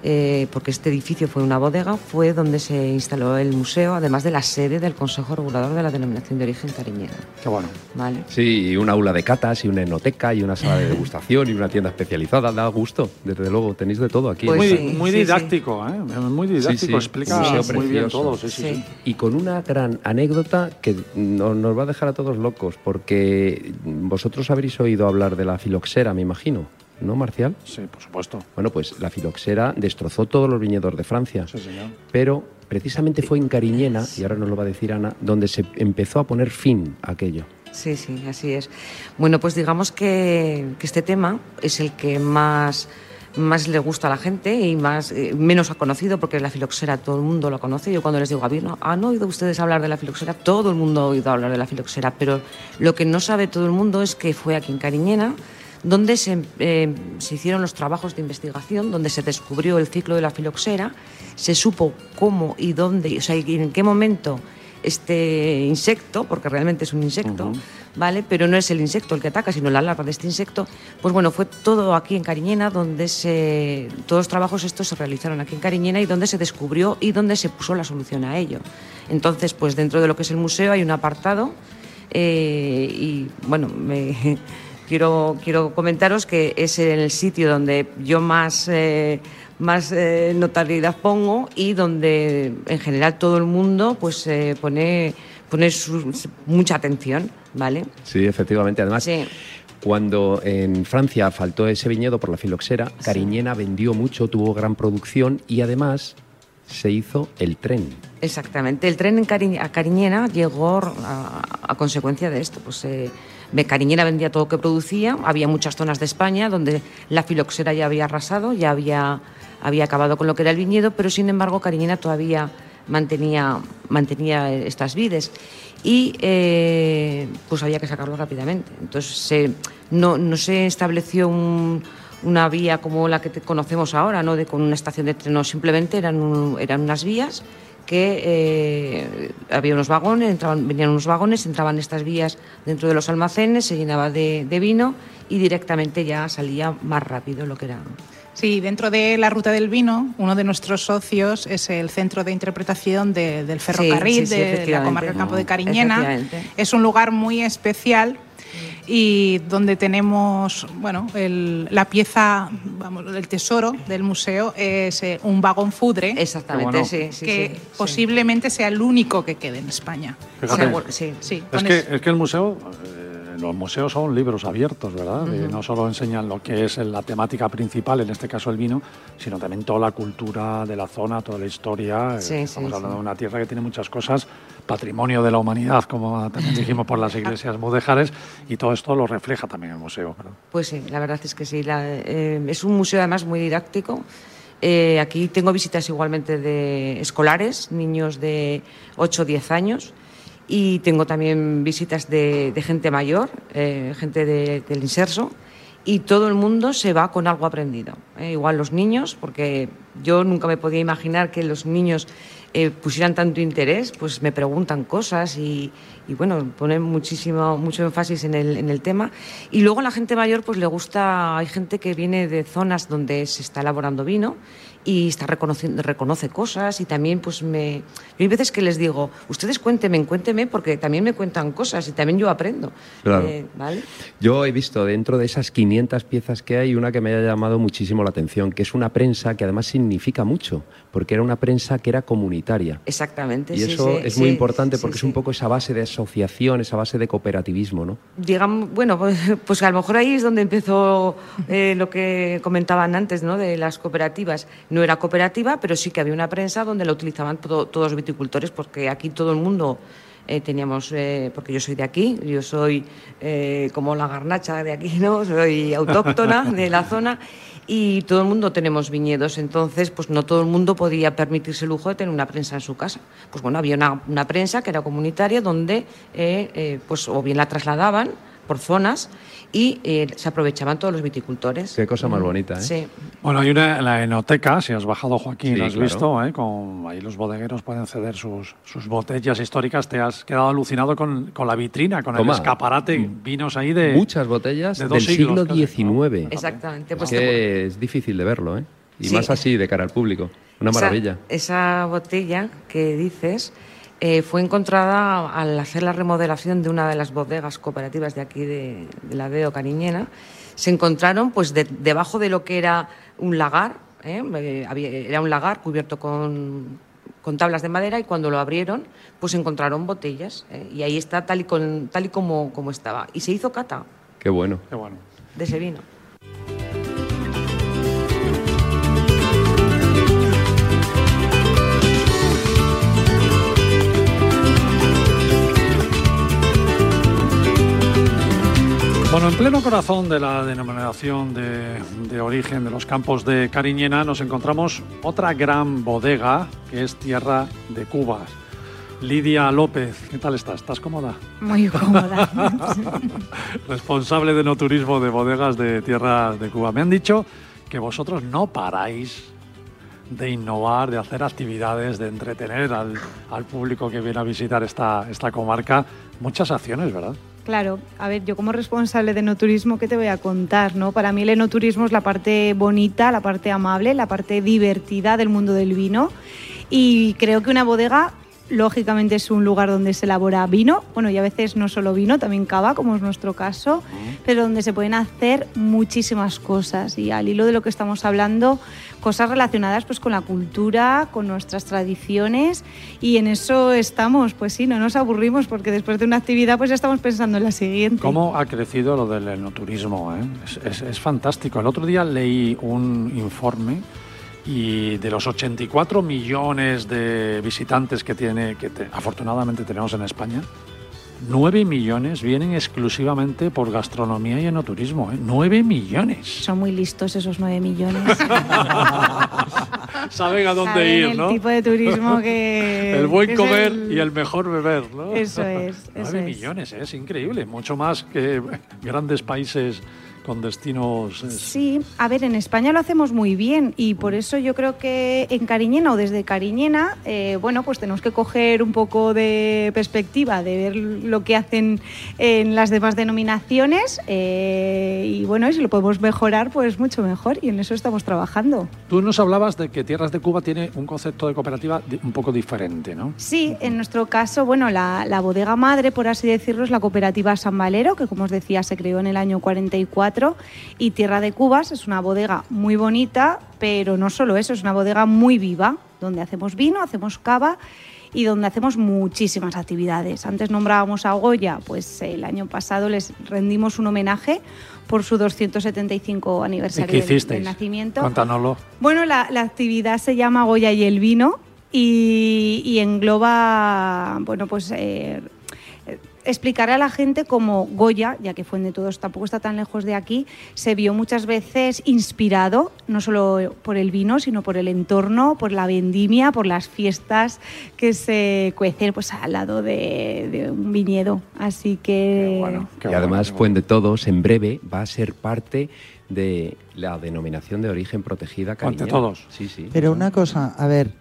eh, porque este edificio fue una bodega, fue donde se instaló el museo, además de la sede del Consejo Regulador de la Denominación de Origen Cariñena. Qué bueno. ¿Vale? Sí, y una aula de catas, y una enoteca, y una sala de degustación, y una tienda especializada. Da gusto, desde luego, tenéis de todo aquí. muy muy didáctico, ¿eh? Muy didáctico, explica muy bien todo. Sí, sí, sí. Y con una gran anécdota que no- nos va a dejar a todos locos, porque vosotros habréis oído hablar de la filoxera, me imagino, ¿no, Marcial? Sí, por supuesto. Bueno, pues la filoxera destrozó todos los viñedos de Francia. Sí, señor. Pero precisamente fue en Cariñena, y ahora nos lo va a decir Ana, donde se empezó a poner fin a aquello. Sí, sí, así es. Bueno, pues digamos que, que este tema es el que más, más le gusta a la gente y más eh, menos ha conocido, porque la filoxera todo el mundo lo conoce. Yo cuando les digo, "¿Habéis- no, ¿han oído ustedes hablar de la filoxera? Todo el mundo ha oído hablar de la filoxera, pero lo que no sabe todo el mundo es que fue aquí en Cariñena donde se, eh, se hicieron los trabajos de investigación, donde se descubrió el ciclo de la filoxera, se supo cómo y dónde, o sea, y en qué momento este insecto, porque realmente es un insecto, ¿vale? Pero no es el insecto el que ataca, sino la larva de este insecto. Pues bueno, fue todo aquí en Cariñena, donde se, todos los trabajos estos se realizaron aquí en Cariñena y donde se descubrió y donde se puso la solución a ello. Entonces, pues dentro de lo que es el museo hay un apartado eh, y bueno, me, quiero, quiero comentaros que es el sitio donde yo más, eh, más eh, notariedad pongo y donde en general todo el mundo pues eh, pone, pone su- mucha atención, ¿vale? Sí, efectivamente. Además, Sí. cuando en Francia faltó ese viñedo por la filoxera, Cariñena vendió mucho, tuvo gran producción y además se hizo el tren. Exactamente. El tren en Cari- a Cariñena llegó a, a consecuencia de esto. Pues Cariñena vendía todo lo que producía. Había muchas zonas de España donde la filoxera ya había arrasado, ya había, había acabado con lo que era el viñedo, pero sin embargo Cariñena todavía mantenía, mantenía estas vides. Y eh, pues había que sacarlo rápidamente. Entonces no, no se estableció un- una vía como la que conocemos ahora, ¿no? de, con una estación de tren, no, simplemente eran, eran unas vías que eh, había unos vagones, entraban, venían unos vagones, entraban estas vías dentro de los almacenes, se llenaba de, de vino y directamente ya salía más rápido lo que era. Sí, dentro de la ruta del vino, uno de nuestros socios es el centro de interpretación de- del ferrocarril sí, sí, de la comarca del Campo de Cariñena. Es un lugar muy especial y donde tenemos, bueno, el- la pieza, vamos, el tesoro del museo es eh, un vagón fudre. Exactamente, bueno. sí, sí, que sí, sí. posiblemente sea el único que quede en España. Fíjate. Seguro, sí, sí. Es que, es que el museo, los museos son libros abiertos, ¿verdad? Eh, no solo enseñan lo que es la temática principal, en este caso el vino, sino también toda la cultura de la zona, toda la historia. Eh, Sí, Estamos sí, hablando sí. de una tierra que tiene muchas cosas, patrimonio de la humanidad, como también dijimos por las iglesias mudéjares, y todo esto lo refleja también el museo. ¿verdad? Pues sí, la verdad es que sí. La- eh, es un museo además muy didáctico. Eh, aquí tengo visitas igualmente de escolares, niños de 8 o 10 años. Y tengo también visitas de, gente mayor, eh, gente de- del inserso. Y todo el mundo se va con algo aprendido. eh. Igual los niños, porque yo nunca me podía imaginar que los niños eh, pusieran tanto interés, pues me preguntan cosas y, bueno, ponen muchísimo, mucho énfasis en el, en el tema. Y luego la gente mayor pues le gusta, hay gente que viene de zonas donde se está elaborando vino y está reconociendo, reconoce cosas y también pues me... Yo hay veces que les digo, ustedes cuéntenme, cuéntenme porque también me cuentan cosas y también yo aprendo. Claro. Eh, ¿vale? Yo he visto dentro de esas 500 piezas que hay una que me ha llamado muchísimo la atención, que es una prensa que además significa mucho, porque era una prensa que era comunitaria. Exactamente. Y sí, eso sí, es sí, muy importante porque es un poco esa base de asociación, esa base de cooperativismo, ¿no? digamos, bueno, pues, pues a lo mejor ahí es donde empezó eh, lo que comentaban antes, ¿no? De las cooperativas. No era cooperativa, pero sí que había una prensa donde la utilizaban todo- todos los viticultores, porque aquí todo el mundo eh, teníamos, eh, porque yo soy de aquí, yo soy eh, como la garnacha de aquí, ¿no? Soy autóctona de la zona y todo el mundo tenemos viñedos, entonces pues no todo el mundo podía permitirse el lujo de tener una prensa en su casa. Pues bueno, había una, una prensa que era comunitaria donde eh, eh, pues o bien la trasladaban por zonas y eh, se aprovechaban todos los viticultores. Qué cosa más bonita, ¿eh? Sí. Bueno, hay una la enoteca, si has bajado Joaquín, Sí, la has claro. visto, ¿eh? con, ahí los bodegueros pueden ceder sus, sus botellas históricas. Te has quedado alucinado con, con la vitrina, con Toma. el escaparate, vinos ahí de... Muchas botellas de del dos siglos siglo casi, ¿no? XIX. Exactamente. Es Pues que es difícil de verlo, ¿eh? Y Sí. más así, de cara al público. Una Esa- maravilla. Esa, botella que dices eh, fue encontrada al hacer la remodelación de una de las bodegas cooperativas de aquí de, de la Veo Cariñena. Se encontraron pues de- debajo de lo que era un lagar, ¿eh? Eh, había- era un lagar cubierto con, con tablas de madera y cuando lo abrieron pues encontraron botellas ¿eh? y ahí está tal y, con- tal y como, como estaba. Y se hizo cata Qué bueno. Qué bueno. de ese vino. Bueno, en pleno corazón de la denominación de, de origen de los campos de Cariñena nos encontramos otra gran bodega que es Tierra de Cubas. Lidia López, ¿qué tal estás? ¿Estás cómoda? Muy cómoda. Responsable de no turismo de bodegas de Tierra de Cuba. Me han dicho que vosotros no paráis de innovar, de hacer actividades, de entretener al, al público que viene a visitar esta, esta comarca. Muchas acciones, ¿verdad? Claro, a ver, yo como responsable de enoturismo, ¿qué te voy a contar? No? Para mí el enoturismo es la parte bonita, la parte amable, la parte divertida del mundo del vino. Y creo que una bodega, lógicamente, es un lugar donde se elabora vino. Bueno, y a veces no solo vino, también cava, como es nuestro caso, pero donde se pueden hacer muchísimas cosas. Y al hilo de lo que estamos hablando, cosas relacionadas pues con la cultura, con nuestras tradiciones y en eso estamos, pues sí, no nos aburrimos porque después de una actividad pues ya estamos pensando en la siguiente. ¿Cómo ha crecido lo del enoturismo? eh? Es, es- es fantástico. El otro día leí un informe y de los 84 millones de visitantes que tiene, que te- afortunadamente tenemos en España, 9 millones vienen exclusivamente por gastronomía y enoturismo. ¿eh? 9 millones. Son muy listos esos 9 millones. Saben a dónde Saben ir, el ¿no? tipo de turismo que... el buen que comer el- y el mejor beber, ¿no? Eso es, eso 9 es. millones, ¿eh? es increíble. Mucho más que grandes países con destinos... Sí, a ver, en España lo hacemos muy bien y por eso yo creo que en Cariñena o desde Cariñena, eh, bueno, pues tenemos que coger un poco de perspectiva de ver lo que hacen en las demás denominaciones eh, y bueno, y si lo podemos mejorar, pues mucho mejor y en eso estamos trabajando. Tú nos hablabas de que Tierras de Cuba tiene un concepto de cooperativa un poco diferente, ¿no? Sí, en nuestro caso, bueno, la, la bodega madre, por así decirlo, es la cooperativa San Valero, que como os decía se creó en el año 44, y Tierra de Cubas es una bodega muy bonita, pero no solo eso, es una bodega muy viva, donde hacemos vino, hacemos cava y donde hacemos muchísimas actividades. Antes nombrábamos a Goya, pues el año pasado les rendimos un homenaje por su 275 ¿Y aniversario qué del- del nacimiento. Cuéntanoslo. Bueno, la, la actividad se llama Goya y el vino y, y engloba, bueno, pues eh, eh, explicar a la gente cómo Goya, ya que Fuente de Todos tampoco está tan lejos de aquí, se vio muchas veces inspirado, no solo por el vino, sino por el entorno, por la vendimia, por las fiestas que se cuecen pues, al lado de, de un viñedo. Así que... y además, Fuente de Todos en breve va a ser parte de la denominación de origen protegida Fuente cariñena. Todos. Sí, sí. Pero una cosa, a ver,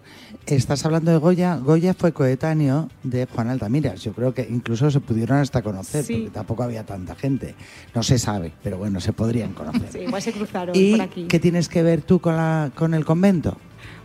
estás hablando de Goya. Goya fue coetáneo de Juan Altamiras. Yo creo que incluso se pudieron hasta conocer, Sí. porque tampoco había tanta gente. No se sabe, pero bueno, se podrían conocer. Sí, igual se cruzaron ¿Y por aquí. qué tienes que ver tú con, la, con el convento?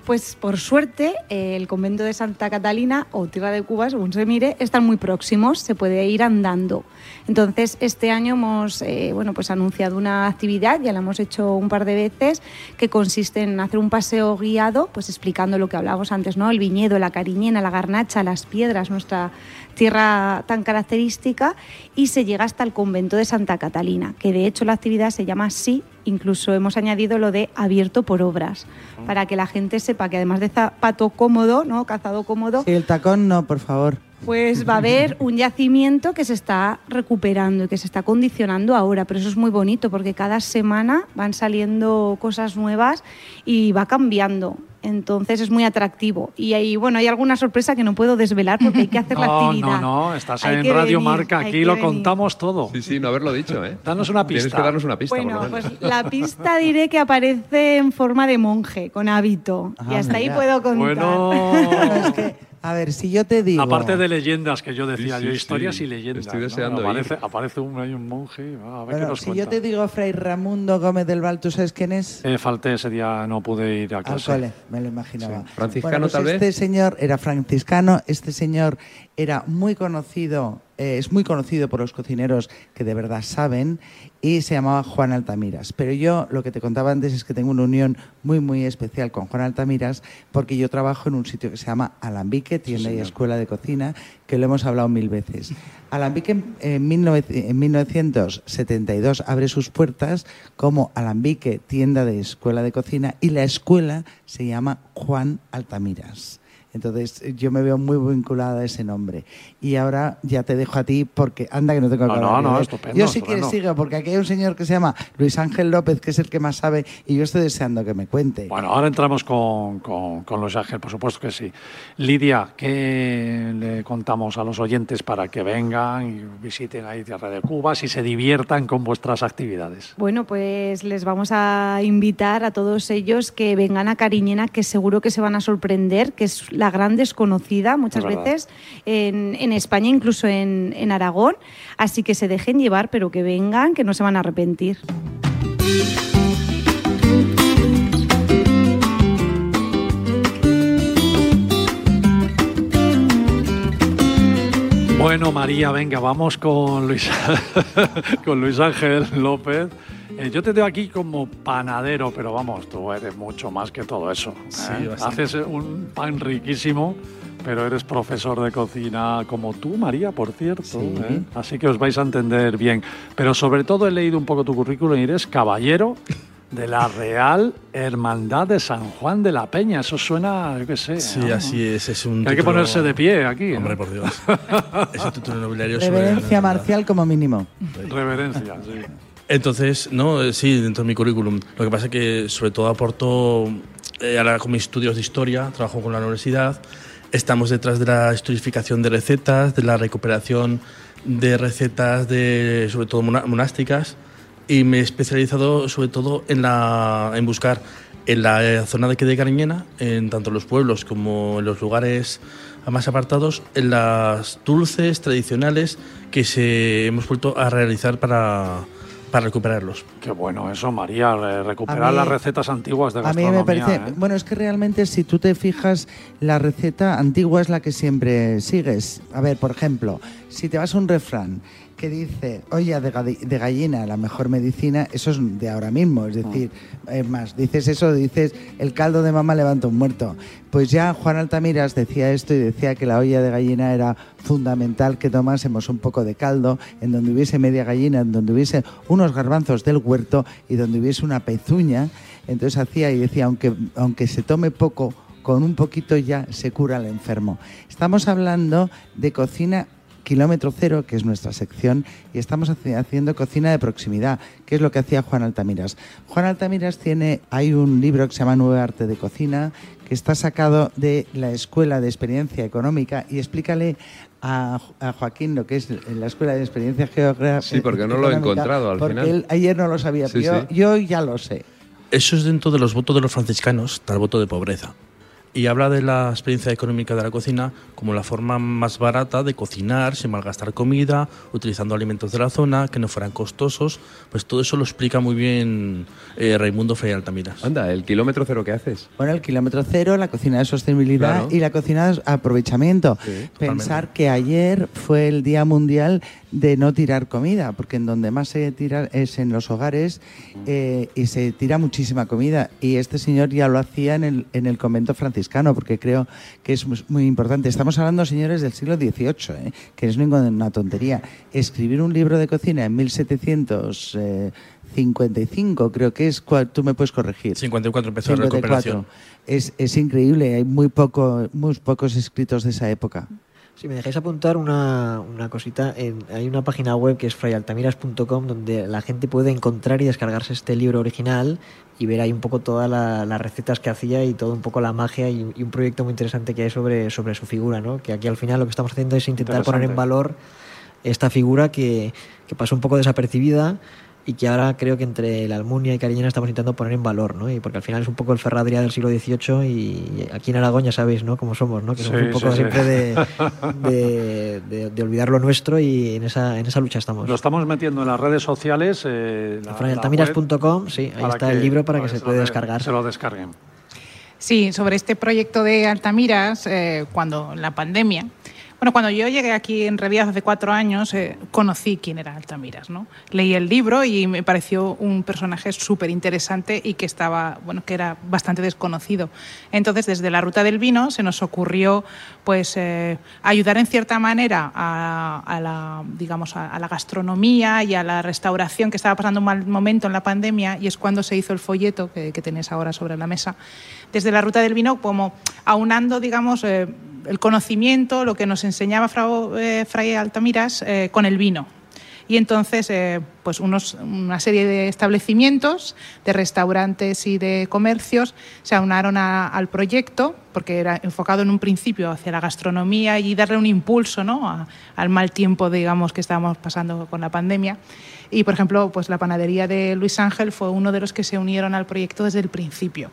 Pues por suerte, eh, el convento de Santa Catalina o Tierra de Cuba, según se mire, están muy próximos, se puede ir andando. Entonces, este año hemos eh, bueno, pues anunciado una actividad, ya la hemos hecho un par de veces, que consiste en hacer un paseo guiado, pues explicando lo que hablábamos antes, ¿no? El viñedo, la cariñena, la garnacha, las piedras, nuestra tierra tan característica, y se llega hasta el convento de Santa Catalina, que de hecho la actividad se llama así, incluso hemos añadido lo de abierto por obras, para que la gente sepa que además de zapato cómodo, ¿no? calzado cómodo, Sí, el tacón no, por favor. pues va a haber un yacimiento que se está recuperando y que se está condicionando ahora, pero eso es muy bonito porque cada semana van saliendo cosas nuevas y va cambiando. Entonces es muy atractivo. Y hay, bueno, hay alguna sorpresa que no puedo desvelar porque hay que hacer la No, actividad. no, no, estás Hay en Radio venir, Marca, aquí lo venir. contamos todo. Sí, sí, no haberlo dicho, ¿eh? Danos una pista. Tienes que darnos una pista. Bueno, por lo menos. pues la pista diré que aparece en forma de monje, con hábito. y Ah, hasta ahí puedo contar. Bueno, Es que, a ver, si yo te digo... aparte de leyendas que yo decía, Sí, sí, yo historias sí. y leyendas. Estoy ¿no? deseando ir. aparece, un, hay un monje, a ver qué nos si cuenta. yo te digo Fray Ramundo Gómez del Val, ¿tú sabes quién es? Eh, falté ese día, no pude ir a Al clase. cole, me lo imaginaba. Sí. Franciscano, Bueno, pues tal este vez. señor era franciscano, este señor era muy conocido, eh, es muy conocido por los cocineros que de verdad saben, y se llamaba Juan Altamiras. Pero yo lo que te contaba antes es que tengo una unión muy, muy especial con Juan Altamiras, porque yo trabajo en un sitio que se llama Alambique, tienda y escuela de cocina, que lo hemos hablado mil veces. Alambique en, en 19 en 1972 abre sus puertas como Alambique, tienda de escuela de cocina, y la escuela se llama Juan Altamiras. Entonces eh, yo me veo muy vinculada a ese nombre. Y ahora ya te dejo a ti porque anda que no tengo que No, hablar no, no, estupendo, Yo sí estupendo. que sigo porque aquí hay un señor que se llama Luis Ángel López que es el que más sabe y yo estoy deseando que me cuente. Bueno, ahora entramos con, con, con Luis Ángel, por supuesto que sí. Lidia, ¿qué le contamos a los oyentes para que vengan y visiten ahí Tierra de Cuba y se diviertan con vuestras actividades? Bueno, pues les vamos a invitar a todos ellos que vengan a Cariñena, que seguro que se van a sorprender, que es la gran desconocida muchas Es veces en, en España, incluso en, en Aragón. Así que se dejen llevar, pero que vengan, que no se van a arrepentir. Bueno, María, venga, vamos con Luis, con Luis Ángel López. Eh, yo te tengo aquí como panadero, pero vamos, tú eres mucho más que todo eso. ¿eh? bastante. Haces un pan riquísimo, pero eres profesor de cocina como tú, María, por cierto. ¿eh? Así que os vais a entender bien. Pero sobre todo he leído un poco tu currículum y eres caballero de la Real Hermandad de San Juan de la Peña. Eso suena, yo qué sé. Sí, ¿no? así es. Es un Que hay que título- ponerse de pie aquí. ¿no? Hombre, por Dios. es un título nobiliario. Reverencia marcial como mínimo. Reverencia, sí. Entonces, no, eh, sí, dentro de mi currículum. Lo que pasa es que sobre todo aporto, eh, ahora con mis estudios de historia, trabajo con la universidad, estamos detrás de la historificación de recetas, de la recuperación de recetas, de, sobre todo monásticas, y me he especializado sobre todo en, la, en buscar en la eh, zona de, de Cariñena, en tanto los pueblos como en los lugares más apartados, en las dulces tradicionales que se hemos vuelto a realizar para, para recuperarlos. Qué bueno eso, María, re- recuperar mí- las recetas antiguas de A mí gastronomía. me parece, ¿eh? bueno, es que realmente si tú te fijas, la receta antigua es la que siempre sigues. A ver, por ejemplo, si te vas a un refrán que dice olla de, gallina, la mejor medicina, eso es de ahora mismo. Es decir, es más, dices eso, dices el caldo de mamá levanta un muerto. Pues ya Juan Altamiras decía esto y decía que la olla de gallina era fundamental que tomásemos un poco de caldo, en donde hubiese media gallina, en donde hubiese unos garbanzos del huerto y donde hubiese una pezuña. Entonces hacía y decía, aunque, aunque se tome poco, con un poquito ya se cura al enfermo. Estamos hablando de cocina kilómetro cero, que es nuestra sección, y estamos haci- haciendo cocina de proximidad, que es lo que hacía Juan Altamiras. Juan Altamiras tiene, hay un libro que se llama Nuevo Arte de Cocina, que está sacado de la Escuela de Experiencia Económica, y explícale a, a Joaquín lo que es la Escuela de Experiencia Geográfica. Sí, porque no lo he encontrado al porque final. él ayer no lo sabía, Sí, yo, sí. yo ya lo sé. Eso es dentro de los votos de los franciscanos, el voto de pobreza. Y habla de la experiencia económica de la cocina como la forma más barata de cocinar sin malgastar comida, utilizando alimentos de la zona, que no fueran costosos. Pues todo eso lo explica muy bien eh, Raimundo Frei Altamiras. Anda, el kilómetro cero que haces. Bueno, el kilómetro cero, la cocina de sostenibilidad Claro. y la cocina de aprovechamiento. Pensar que ayer fue el Día Mundial de no tirar comida, porque en donde más se tira es en los hogares eh, y se tira muchísima comida. Y este señor ya lo hacía en el, en el convento franciscano, porque creo que es muy importante. Estamos hablando, señores, del siglo XVIII, ¿eh? que es ninguna tontería. Escribir un libro de cocina en 1755, creo que es, tú me puedes corregir. 54 empezó la 54. recuperación. Es, es increíble, hay muy, poco, muy pocos escritos de esa época. Si me dejáis apuntar una, una cosita, en- hay una página web que es frayaltamiras.com donde la gente puede encontrar y descargarse este libro original y ver ahí un poco todas la- las recetas que hacía y todo un poco la magia y, y un proyecto muy interesante que hay sobre, sobre su figura, ¿no? Que aquí al final lo que estamos haciendo es intentar poner en valor esta figura que, que pasó un poco desapercibida y que ahora creo que entre la Almunia y Cariñena estamos intentando poner en valor, ¿no? Y porque al final es un poco el Ferradría del siglo XVIII y aquí en Aragón ya sabéis, ¿no? Cómo somos, ¿no? Que somos Sí, un poco sí, sí. siempre de, de, de- de olvidar lo nuestro y en esa, en esa lucha estamos. Lo estamos metiendo en las redes sociales. Eh, sí, ahí está el libro para que se lo puede de- descargar. Se lo descarguen. Sí, sobre este proyecto de Altamiras, eh, cuando la pandemia. Bueno, cuando yo llegué aquí en Revías hace cuatro años, eh, conocí quién era Altamiras, ¿no? Leí el libro y me pareció un personaje súper interesante y que estaba, bueno, que era bastante desconocido. Entonces, desde la ruta del vino se nos ocurrió, pues, eh, ayudar en cierta manera a, a la, digamos, a, a la gastronomía y a la restauración que estaba pasando un mal momento en la pandemia y es cuando se hizo el folleto que, que tenéis ahora sobre la mesa desde la ruta del vino, como aunando, digamos, eh, el conocimiento, lo que nos enseñaba Frau- eh, Fray Altamiras eh, con el vino. Y entonces, eh, pues una serie de establecimientos, de restaurantes y de comercios se aunaron al proyecto, porque era enfocado en un principio hacia la gastronomía y darle un impulso ¿no? al mal tiempo, digamos, que estábamos pasando con la pandemia. Y, por ejemplo, pues la panadería de Luis Ángel fue uno de los que se unieron al proyecto desde el principio.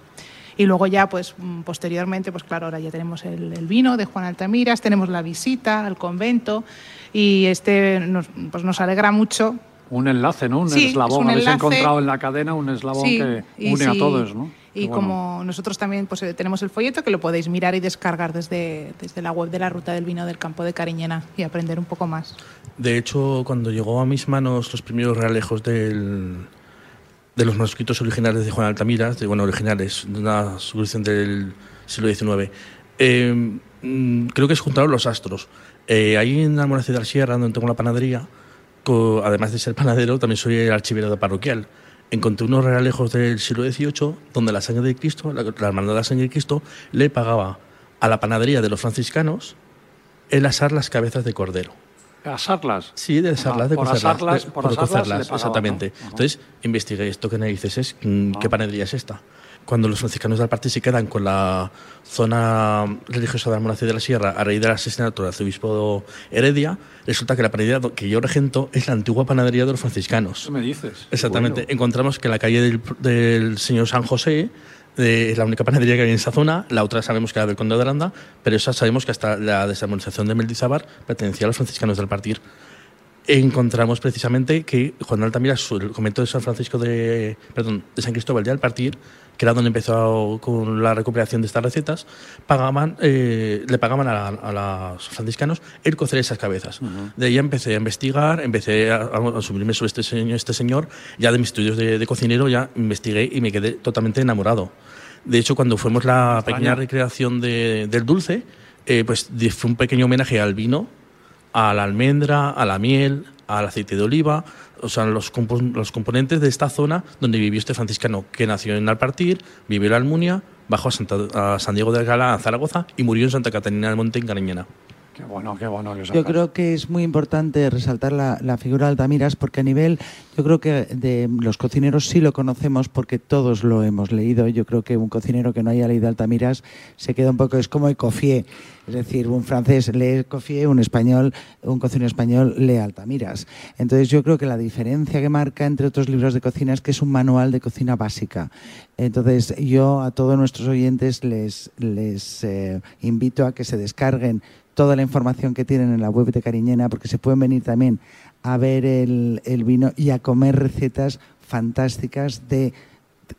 Y luego ya, pues mm, posteriormente, pues claro, ahora ya tenemos el, el vino de Juan Altamiras, tenemos la visita al convento y este nos, pues nos alegra mucho. Un enlace, ¿no? Un Sí, es eslabón. un Habéis enlace. encontrado en la cadena un eslabón Sí, que une a todos, ¿no? Y bueno. como nosotros también pues, eh, tenemos el folleto que lo podéis mirar y descargar desde, desde la web de la Ruta del Vino del Campo de Cariñena y aprender un poco más. De hecho, cuando llegó a mis manos los primeros realejos del, de los manuscritos originales de Juan Altamiras, de, bueno, originales, de una solución del siglo XIX, eh, mm, creo que se juntaron los astros. Eh, ahí en Almonacid de la Sierra, donde tengo la panadería, además de ser panadero, también soy el archivero de parroquial. Encontré unos realejos del siglo XVIII donde la sangre de Cristo, la, la hermandad de la sangre de Cristo, le pagaba a la panadería de los franciscanos el asar las cabezas de cordero. Asarlas. Sí, de asarlas, de por cocerlas. asarlas, de- por por asarlas pagaban, exactamente. ¿no? Entonces, investigué esto que narices es, mm, ¿qué panadería es esta? Cuando los franciscanos del Parti se quedan con la zona religiosa de Almonacid de la Sierra a raíz del asesinato del arzobispo Heredia, resulta que la panadería que yo regento es la antigua panadería de los franciscanos. ¿Qué me dices? Exactamente. Bueno. Encontramos que la calle del, del señor San José eh, es la única panadería que hay en esa zona. La otra sabemos que era del Conde de Aranda, pero esa sabemos que hasta la desarmonización de Mendizábar pertenecía a los franciscanos del Partir. Encontramos precisamente que Juan Altamira, el convento de San Francisco de, perdón, de San Cristóbal de Alpartir, que era donde empezó con la recuperación de estas recetas, pagaban, eh, le pagaban a, a los franciscanos el cocer esas cabezas. De ahí empecé a investigar, empecé a, a subirme sobre este señor, este señor, ya de mis estudios de, de cocinero ya investigué y me quedé totalmente enamorado. De hecho, cuando fuimos la pequeña recreación de- del dulce, eh, pues fue un pequeño homenaje al vino, a la almendra, a la miel, al aceite de oliva, o sea, los, los componentes de esta zona donde vivió este franciscano, que nació en Alpartir, vivió en Almunia, bajó a, Santa- San Diego de Alcalá, a Zaragoza, y murió en Santa Catalina del Monte, en Cariñena. Qué bueno, qué bueno que Yo creo que es muy importante resaltar la, la figura de Altamira porque a nivel, yo creo que de los cocineros sí lo conocemos porque todos lo hemos leído. Yo creo que un cocinero que no haya leído Altamiras se queda un poco, es como Escoffier. Es decir, un francés lee Escoffier, un español, un cocinero español lee Altamiras. Entonces yo creo que la diferencia que marca entre otros libros de cocina es que es un manual de cocina básica. Entonces yo a todos nuestros oyentes les, les eh, invito a que se descarguen toda la información que tienen en la web de Cariñena, porque se pueden venir también a ver el, el vino y a comer recetas fantásticas de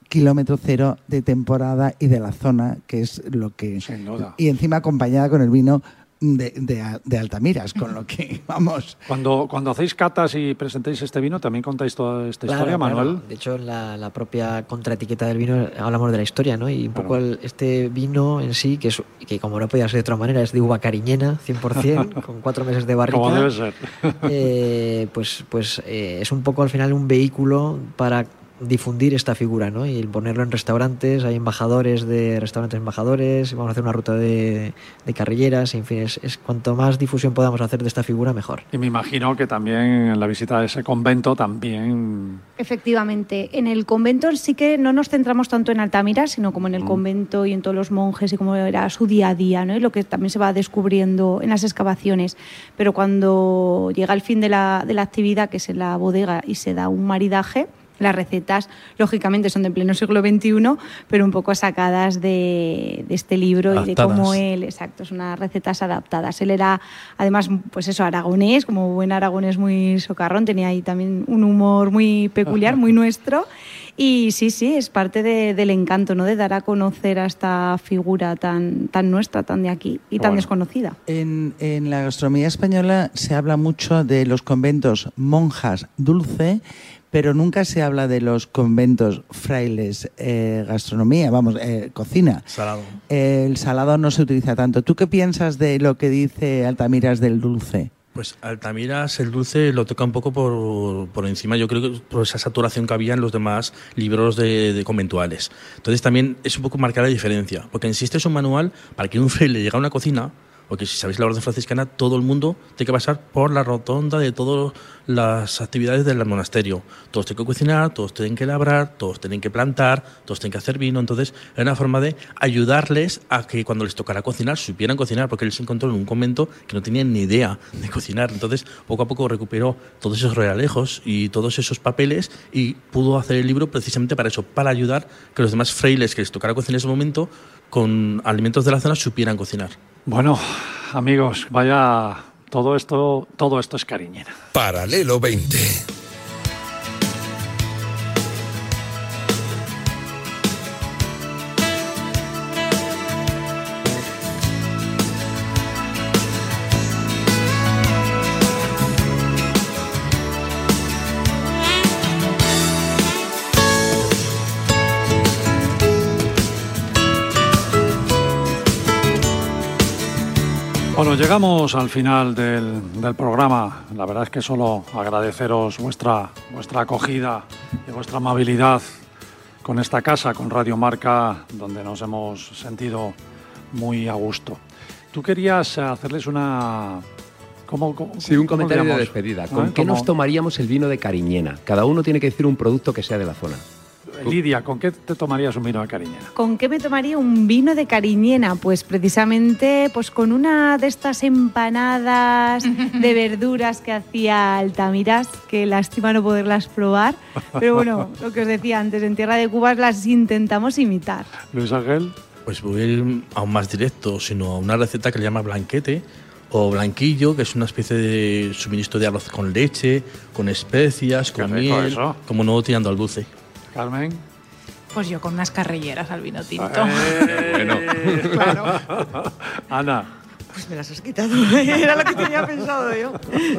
kilómetro cero de temporada y de la zona, que es lo que... duda. Y encima acompañada con el vino de, de, de Altamiras, con lo que, vamos... Cuando, cuando hacéis catas y presentáis este vino, ¿también contáis toda esta Claro, historia, claro. Manuel? De hecho, en la, la propia contraetiqueta del vino hablamos de la historia, ¿no? Y un poco el- este vino en sí, que, es, que como no podía ser de otra manera, es de uva cariñena, 100%, con cuatro meses de barrica. Como debe ser. eh, pues pues eh, es un poco al final un vehículo para difundir esta figura, ¿no? Y ponerlo en restaurantes, hay embajadores de restaurantes embajadores, vamos a hacer una ruta de, de carrilleras, en fin, es, es cuanto más difusión podamos hacer de esta figura, mejor. Y me imagino que también en la visita de ese convento también... Efectivamente, en el convento sí que no nos centramos tanto en Altamira, sino como en el convento y en todos los monjes y cómo era su día a día, ¿no? Y lo que también se va descubriendo en las excavaciones. Pero cuando llega el fin de la, de la actividad, que es en la bodega, y se da un maridaje, las recetas, lógicamente, son de pleno siglo XXI, pero un poco sacadas de, de este libro y de cómo él, exacto, son unas recetas adaptadas. Él era, además, pues eso, aragonés, como buen aragonés muy socarrón, tenía ahí también un humor muy peculiar, muy nuestro. Y sí, sí, es parte de- del encanto, ¿no? De dar a conocer a esta figura tan, tan nuestra, tan de aquí y tan Bueno. desconocida. En, en la gastronomía española se habla mucho de los conventos monjas dulce, pero nunca se habla de los conventos frailes eh, gastronomía, vamos, eh, cocina. Salado. El salado no se utiliza tanto. ¿Tú qué piensas de lo que dice Altamiras del dulce? Pues Altamiras, el dulce lo toca un poco por, por encima, yo creo que por esa saturación que había en los demás libros de, de conventuales. Entonces también es un poco marcar la diferencia, porque en sí este es un manual para que un fraile llegue a una cocina, porque si sabéis la orden franciscana, todo el mundo tiene que pasar por la rotonda de todas las actividades del monasterio. Todos tienen que cocinar, todos tienen que labrar, todos tienen que plantar, todos tienen que hacer vino. Entonces era una forma de ayudarles a que cuando les tocara cocinar, supieran cocinar, porque él se encontró en un convento que no tenían ni idea de cocinar. Entonces poco a poco recuperó todos esos realejos y todos esos papeles y pudo hacer el libro precisamente para eso, para ayudar que los demás frailes que les tocara cocinar en ese momento con alimentos de la zona supieran cocinar. Bueno, amigos, vaya, todo esto, todo esto es cariñera. Paralelo 20. Bueno, llegamos al final del, del programa. La verdad es que solo agradeceros vuestra, vuestra acogida y vuestra amabilidad con esta casa, con Radio Marca, donde nos hemos sentido muy a gusto. Tú querías hacerles una... ¿Cómo, cómo- Sí, un comentario de despedida. ¿Con ¿Eh? qué nos tomaríamos el vino de Cariñena? Cada uno tiene que decir un producto que sea de la zona. Lidia, ¿con qué te tomarías un vino de cariñera? ¿Con qué me tomaría un vino de cariñena? Pues precisamente pues con una de estas empanadas de verduras que hacía Altamiras, que lástima no poderlas probar. Pero bueno, lo que os decía antes, en Tierra de Cubas las intentamos imitar. Luis Ángel. Pues voy a ir aún más directo, sino a una receta que le llama blanquete o blanquillo, que es una especie de suministro de arroz con leche, con especias, con miel, eso. como no tirando al dulce. Carmen. Pues yo con unas carrilleras al vino tinto. Eh, bueno. Claro. Ana, Pues me las has quitado. Era lo que tenía pensado yo.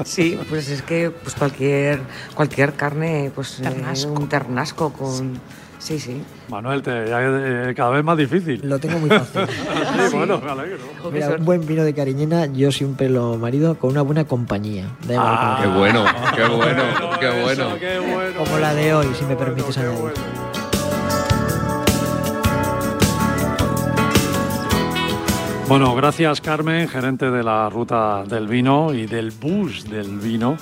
Sí, pues es que pues cualquier cualquier carne, pues eh, un ternasco con sí, sí. Manuel, te, ya, eh, cada vez más difícil. Lo tengo muy fácil. Sí, bueno, me alegro. Mira, un buen vino de cariñena, yo siempre lo marido con una buena compañía. Ah, qué. bueno, qué bueno, qué bueno. Qué bueno. Como la de hoy, si me permites añadir. Bueno, gracias Carmen, gerente de la ruta del vino y del bus del vino,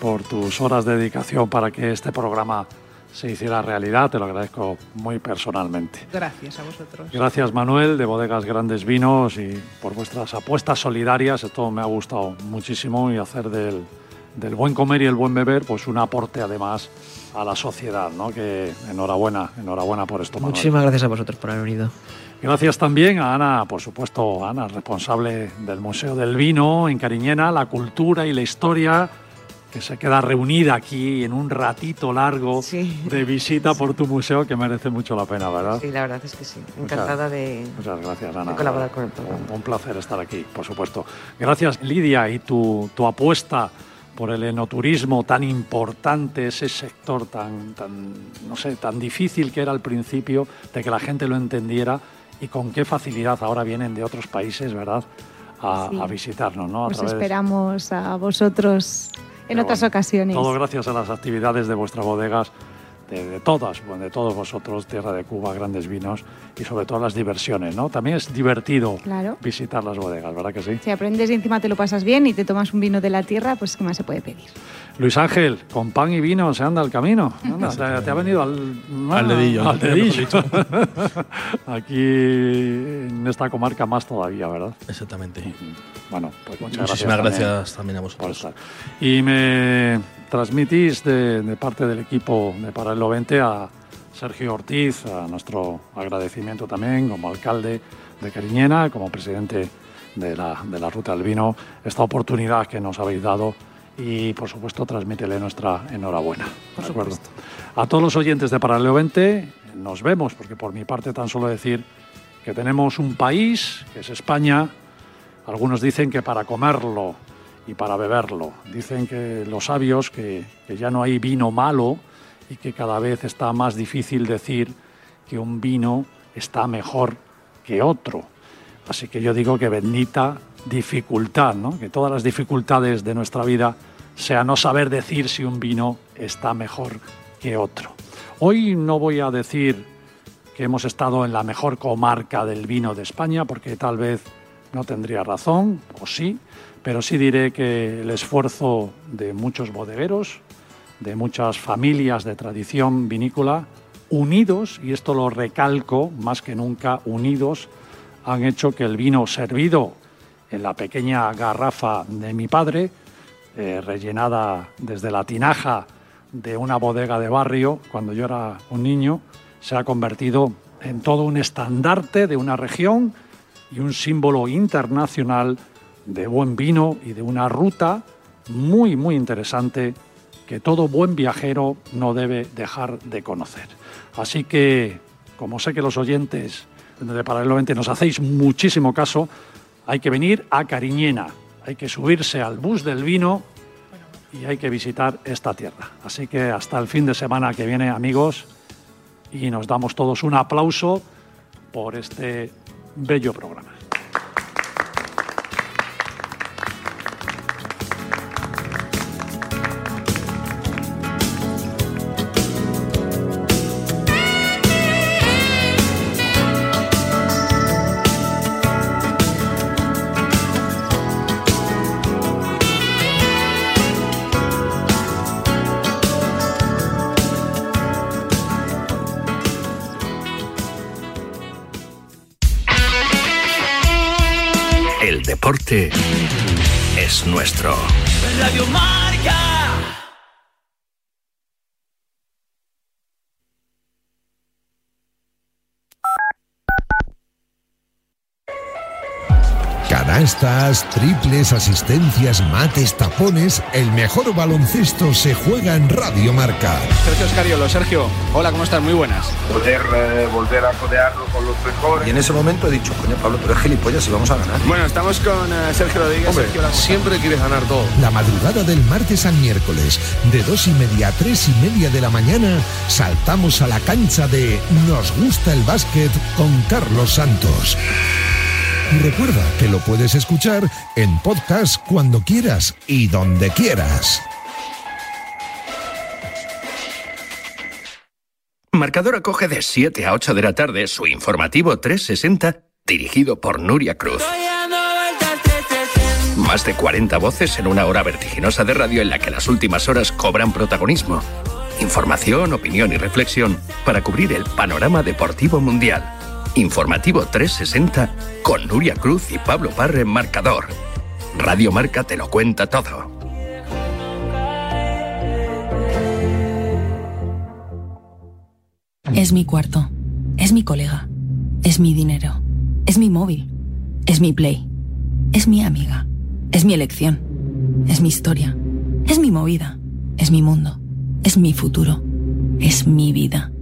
por tus horas de dedicación para que este programa se hiciera realidad. Te lo agradezco muy personalmente. Gracias a vosotros. Gracias Manuel de Bodegas Grandes Vinos y por vuestras apuestas solidarias. Esto me ha gustado muchísimo y hacer del, del buen comer y el buen beber pues un aporte además a la sociedad. ¿no? Que enhorabuena, enhorabuena por esto. Manuel. Muchísimas gracias a vosotros por haber venido. Gracias también a Ana, por supuesto, Ana, responsable del Museo del Vino en Cariñena, la cultura y la historia que se queda reunida aquí en un ratito largo de visita por tu museo que merece mucho la pena, ¿verdad? Sí, la verdad es que sí. Encantada de, Muchas gracias, Ana. de colaborar con el programa. Un, un placer estar aquí, por supuesto. Gracias, Lidia, y tu, tu apuesta por el enoturismo tan importante, ese sector tan, tan, no sé, tan difícil que era al principio, de que la gente lo entendiera y con qué facilidad ahora vienen de otros países, ¿verdad?, a, Sí. a visitarnos, ¿no? A Os través- esperamos a vosotros en otras bueno. ocasiones. Todo gracias a las actividades de vuestras bodegas, de, de todas, bueno, de todos vosotros, Tierra de Cuba, grandes vinos y sobre todo las diversiones, ¿no? También es divertido Claro. visitar las bodegas, ¿verdad que sí? Si aprendes y encima te lo pasas bien y te tomas un vino de la tierra, pues ¿qué más se puede pedir? Luis Ángel, con pan y vino se anda el camino. Anda, te, te ha venido al, Al dedillo, Al. Aquí en esta comarca más todavía, ¿verdad? Exactamente. Bueno, pues muchas Muchísimas gracias. gracias también a vosotros. por estar. Y me transmitís de, de parte del equipo de Paralelo 20 a Sergio Ortiz, a nuestro agradecimiento también como alcalde de Cariñena, como presidente de la, de la Ruta del Vino, esta oportunidad que nos habéis dado y, por supuesto, transmítele nuestra enhorabuena. ¿de acuerdo? A todos los oyentes de Paralelo 20, nos vemos, porque por mi parte tan solo decir que tenemos un país, que es España, algunos dicen que para comerlo y para beberlo. Dicen que los sabios que, que ya no hay vino malo y que cada vez está más difícil decir que un vino está mejor que otro. Así que yo digo que bendita dificultad, ¿no? que todas las dificultades de nuestra vida sea no saber decir si un vino está mejor que otro. Hoy no voy a decir que hemos estado en la mejor comarca del vino de España, porque tal vez no tendría razón, o sí, pero sí diré que el esfuerzo de muchos bodegueros, de muchas familias de tradición vinícola, unidos, y esto lo recalco más que nunca, unidos, han hecho que el vino servido en la pequeña garrafa de mi padre, eh, rellenada desde la tinaja de una bodega de barrio, cuando yo era un niño, se ha convertido en todo un estandarte de una región y un símbolo internacional de buen vino y de una ruta muy, muy interesante que todo buen viajero no debe dejar de conocer. Así que, como sé que los oyentes de Paralelo 20 nos hacéis muchísimo caso, hay que venir a Cariñena, hay que subirse al bus del vino y hay que visitar esta tierra. Así que hasta el fin de semana que viene, amigos, y nos damos todos un aplauso por este bello programa. Es nuestro. Radio Marca. Canastas, triples, asistencias, mates, tapones. El mejor baloncesto se juega en Radio Marca. Sergio Escariolo, Sergio, hola, ¿cómo estás? Muy buenas. Poder eh, volver a codearlo con los mejores. Y en ese momento he dicho, coño, Pablo, tú eres gilipollas y vamos a ganar. Bueno, estamos con eh, Sergio Rodríguez. Hombre, Sergio, siempre quieres ganar todo. La madrugada del martes al miércoles, de dos y media a tres y media de la mañana, saltamos a la cancha de Nos gusta el básquet con Carlos Santos. Recuerda que lo puedes escuchar en podcast cuando quieras y donde quieras. Marcador acoge de 7 a 8 de la tarde su informativo 360 dirigido por Nuria Cruz. Más de 40 voces en una hora vertiginosa de radio en la que las últimas horas cobran protagonismo. Información, opinión y reflexión para cubrir el panorama deportivo mundial. Informativo 360 con Nuria Cruz y Pablo Parre en Marcador. Radio Marca te lo cuenta todo. Es mi cuarto. Es mi colega. Es mi dinero. Es mi móvil. Es mi play. Es mi amiga. Es mi elección. Es mi historia. Es mi movida. Es mi mundo. Es mi futuro. Es mi vida.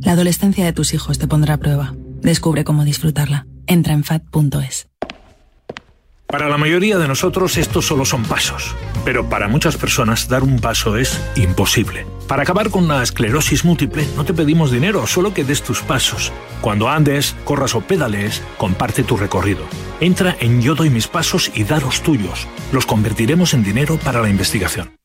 La adolescencia de tus hijos te pondrá a prueba. Descubre cómo disfrutarla. Entra en fat.es. Para la mayoría de nosotros estos solo son pasos, pero para muchas personas dar un paso es imposible. Para acabar con la esclerosis múltiple no te pedimos dinero, solo que des tus pasos. Cuando andes, corras o pedales, comparte tu recorrido. Entra en Yo doy mis pasos y da los tuyos. Los convertiremos en dinero para la investigación.